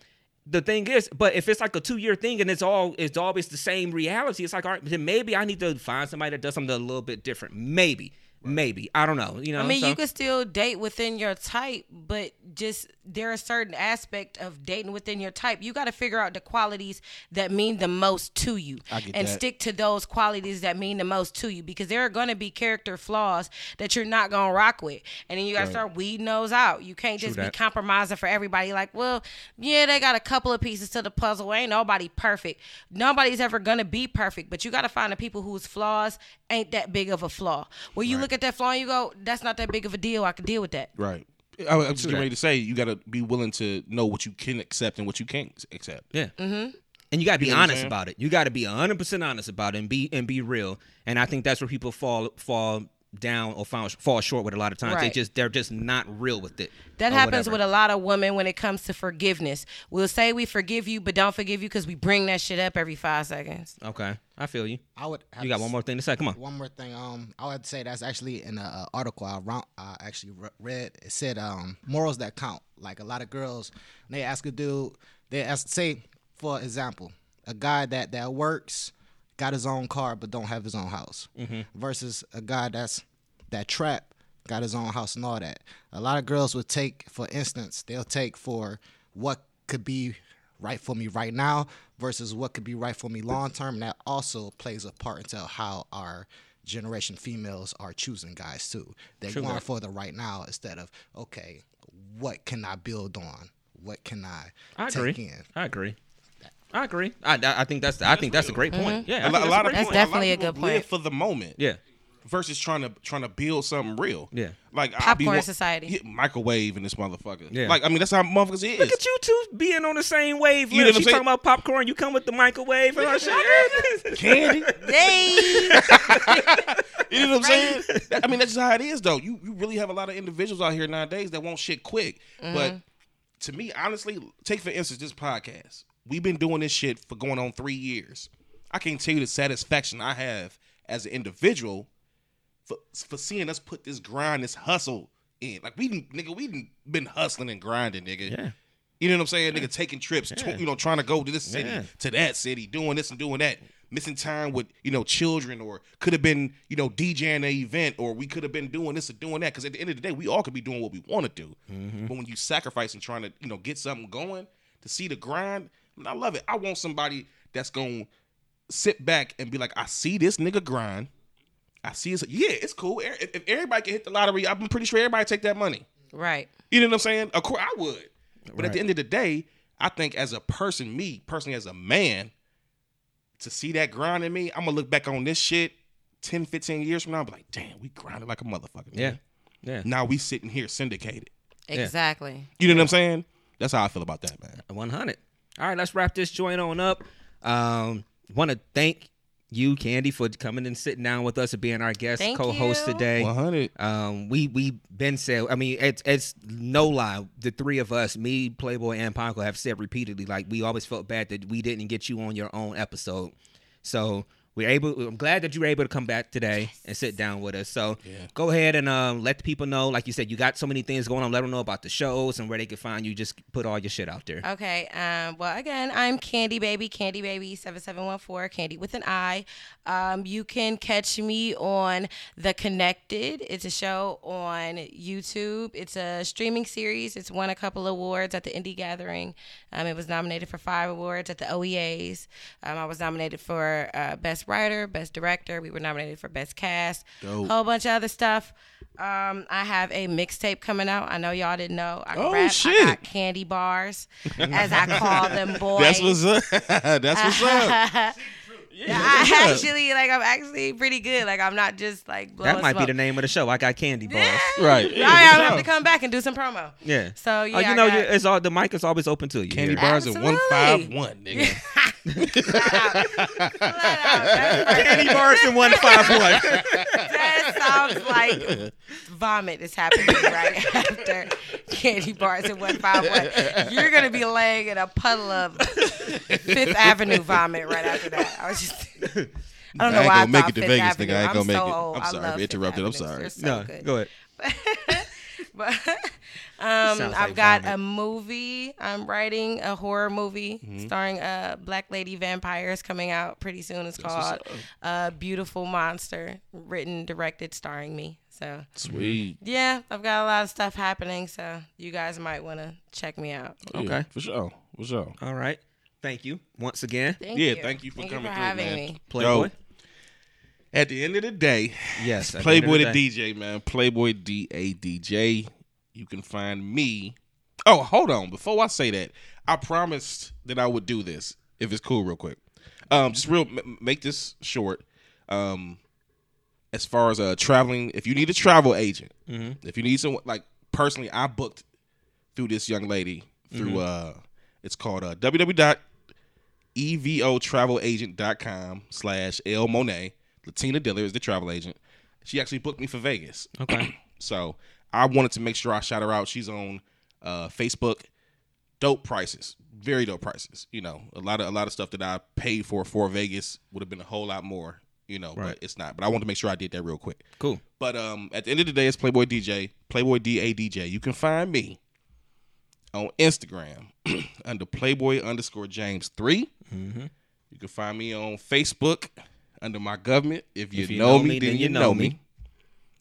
the thing is, but if it's like a two year thing and it's all it's always the same reality, it's like, all right, then maybe I need to find somebody that does something a little bit different. Maybe. Maybe. I don't know. You know, I mean, so- you could still date within your type, but just there are certain aspect of dating within your type. You got to figure out the qualities that mean the most to you, and that. stick to those qualities that mean the most to you, because there are going to be character flaws that you're not going to rock with, and then you got to start weeding those out. You can't just be that. compromising for everybody. Like, well, yeah, they got a couple of pieces to the puzzle. Ain't nobody perfect. Nobody's ever going to be perfect, but you got to find the people whose flaws ain't that big of a flaw. Where you look at that flaw and you go, that's not that big of a deal. I can deal with that. Right. I, I'm just getting ready to say you got to be willing to know what you can accept and what you can't accept. Yeah. Mm-hmm. And you got to be You know honest about it. You got to be 100% honest about it and be and be real. And I think that's where people fall fall down or fall, fall short with a lot of times. They just they're just not real with it. That happens whatever. with a lot of women when it comes to forgiveness. We'll say we forgive you, but don't forgive you because we bring that shit up every five seconds. Okay. I feel you. I would. Have You got one more thing to say. Come on. One more thing. Um, I would say that's actually in an article I, round, I actually read. It said um, morals that count. Like a lot of girls, they ask a dude. They ask, say, for example, a guy that that works, got his own car but don't have his own house, mm-hmm. versus a guy that's that trap, got his own house and all that. A lot of girls would take, for instance, they'll take for what could be right for me right now versus what could be right for me long term. And that also plays a part into how our generation females are choosing guys too. They're True going that. for the right now instead of okay, what can I build on? What can I, I take agree. in? I agree. I agree. I, I I think that's I think that's a great point. Mm-hmm. Yeah, I a, think lo- a lot of great That's definitely a lot of good people live point. for the moment. Yeah. versus trying to trying to build something real. Yeah. like I'll be Popcorn society. yeah, microwave in this motherfucker. Yeah. like I mean that's how motherfuckers is. Look at you two being on the same wavelength. You know what I'm She saying? talking about popcorn. You come with the microwave and all shit. Candy. Hey, You know what I'm saying? I mean, that's just how it is, though. You you really have a lot of individuals out here nowadays that want shit quick. But mm-hmm. to me, honestly, take for instance this podcast. We've been doing this shit for going on three years. I can't tell you the satisfaction I have as an individual for for seeing us put this grind, this hustle in. Like we, nigga, we been hustling and grinding, nigga. Yeah. You know what I'm saying? Nigga taking trips, Yeah. you know, trying to go to this city, Yeah. to that city, doing this and doing that, missing time with, you know, children, or could have been, you know, DJing an event, or we could have been doing this or doing that. Because at the end of the day, we all could be doing what we want to do. Mm-hmm. But when you sacrifice and trying to, you know, get something going, to see the grind, I, I love it. I want somebody that's going to sit back and be like, I see this nigga grind. I see it's yeah, it's cool. If, if everybody can hit the lottery, I'm pretty sure everybody take that money. right? You know what I'm saying? Of course, I would. But at the end of the day, I think as a person, me personally as a man, to see that grind in me, I'm gonna look back on this shit 10, 15 years from now, and be like, damn, we grinded like a motherfucker. Yeah. man. Yeah. Now we sitting here syndicated. Exactly. You know what I'm saying? That's how I feel about that, man. 100. All right, let's wrap this joint on up. Um, want to thank you, Candy, for coming and sitting down with us and being our guest Thank co-host you. today. 100. Um, we we been said. I mean, it's it's no lie. The three of us, me, Playboy, and Ponko, have said repeatedly, like we always felt bad that we didn't get you on your own episode. So we're able. I'm glad that you were able to come back today and sit down with us. So go ahead and um, let the people know. Like you said, you got so many things going on. Let them know about the shows and where they can find you. Just put all your shit out there. Okay. Um, well, again, I'm Candy Baby, Candy Baby seven seven one four, Candy with an I. Um, you can catch me on The Connected. It's a show on YouTube. It's a streaming series. It's won a couple awards at the Indie Gathering. Um, it was nominated for five awards at the OEAs. Um, I was nominated for uh, Best Writer, Best Director. We were nominated for Best Cast. Dope. Whole bunch of other stuff. Um, I have a mixtape coming out. I know y'all didn't know. I Oh, rap. shit. I got candy bars, as I call them, boys. That's what's up. That's what's up. I actually like. I'm actually pretty good. Like I'm not just like blowing That might be the name of the show. I got candy bars. Right. All right, I'm have to come back and do some promo. Yeah. So yeah, oh, you I know, got- it's all the mic is always open to you. Candy here. bars at Absolutely. 151, nigga. Candy bars in one five one. that sounds like vomit is happening right after candy bars in one five one. You're gonna be laying in a puddle of Fifth Avenue vomit right after that. I was just. I don't know I ain't why gonna I make it to Fifth Vegas, Avenue. nigga. I ain't I'm gonna make so it. old. I'm sorry. I Fifth interrupted. I'm sorry. So no, good. go ahead. But um, I've like got vomit. a movie. I'm writing a horror movie Mm-hmm. starring uh, Black Lady Vampires coming out pretty soon. It's called uh, Beautiful Monster, written, directed, starring me. So Sweet. yeah, I've got a lot of stuff happening. So you guys might want to check me out. Yeah, Okay. for sure. For sure. All right. Thank you once again, Thank Yeah, you. thank you for coming through, having man. me. Playboy. Yo, At the end of the day, Yes. at the Playboy end the. DJ, man. Playboy D A D J. You can find me. Oh, hold on. Before I say that, I promised that I would do this if it's cool, real quick. Um, just real m- make this short. Um, as far as uh traveling, if you need a travel agent, if you need someone like personally, I booked through this young lady through uh, it's called uh www evotravelagent.com slash L Monet. Latina Diller is the travel agent. She actually booked me for Vegas. Okay. So I wanted to make sure I shout her out. She's on uh, Facebook. Dope prices, very dope prices. You know, a lot of a lot of stuff that I paid for for Vegas would have been a whole lot more. You know, Right. but it's not. But I wanted to make sure I did that real quick. Cool. But um, at the end of the day, it's Playboy DJ, Playboy D A DJ. You can find me on Instagram under Playboy underscore James 3 mm-hmm. You can find me on Facebook under my government. If you, know, me, then, you know me.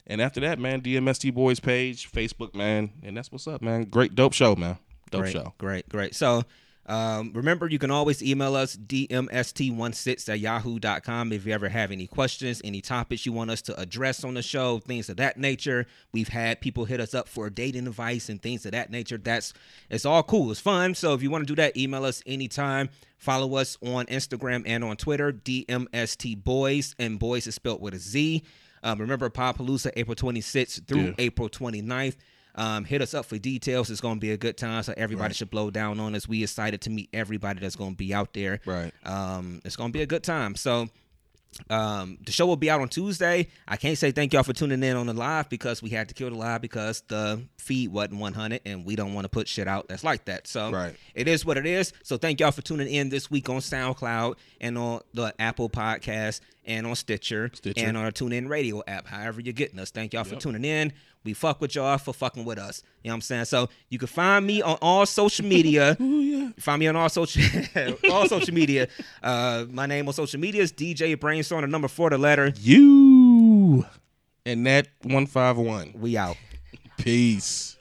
And after that, man, DMST Boys page, Facebook, man, and that's what's up, man. Great, dope show, man. Dope great, show. Great, great. So um, remember, you can always email us, dmst16 at yahoo.com, if you ever have any questions, any topics you want us to address on the show, things of that nature. We've had people hit us up for dating advice and things of that nature. That's It's all cool. It's fun. So if you want to do that, email us anytime. Follow us on Instagram and on Twitter, DMST Boys, and Boys is spelled with a Z. Um, remember Podpalooza, April 26th through Yeah. April 29th. Um, hit us up for details. It's going to be a good time, so everybody Right. should blow down on us. We excited to meet everybody that's going to be out there. Right. Um, it's going to be a good time. So um, the show will be out on Tuesday. I can't say thank y'all for tuning in on the live because we had to kill the live because the feed wasn't 100 and we don't want to put shit out that's like that. So Right. it is what it is. So thank y'all for tuning in this week on SoundCloud and on the Apple Podcast and on Stitcher, Stitcher. and on our TuneIn Radio app. However you're getting us. Thank y'all for tuning in. We fuck with y'all for fucking with us. You know what I'm saying? So you can find me on all social media. Find me on all social all social media. Uh, my name on social media is DJ Brainstorm, the number four, the letter. You and that one five one. We out. Peace.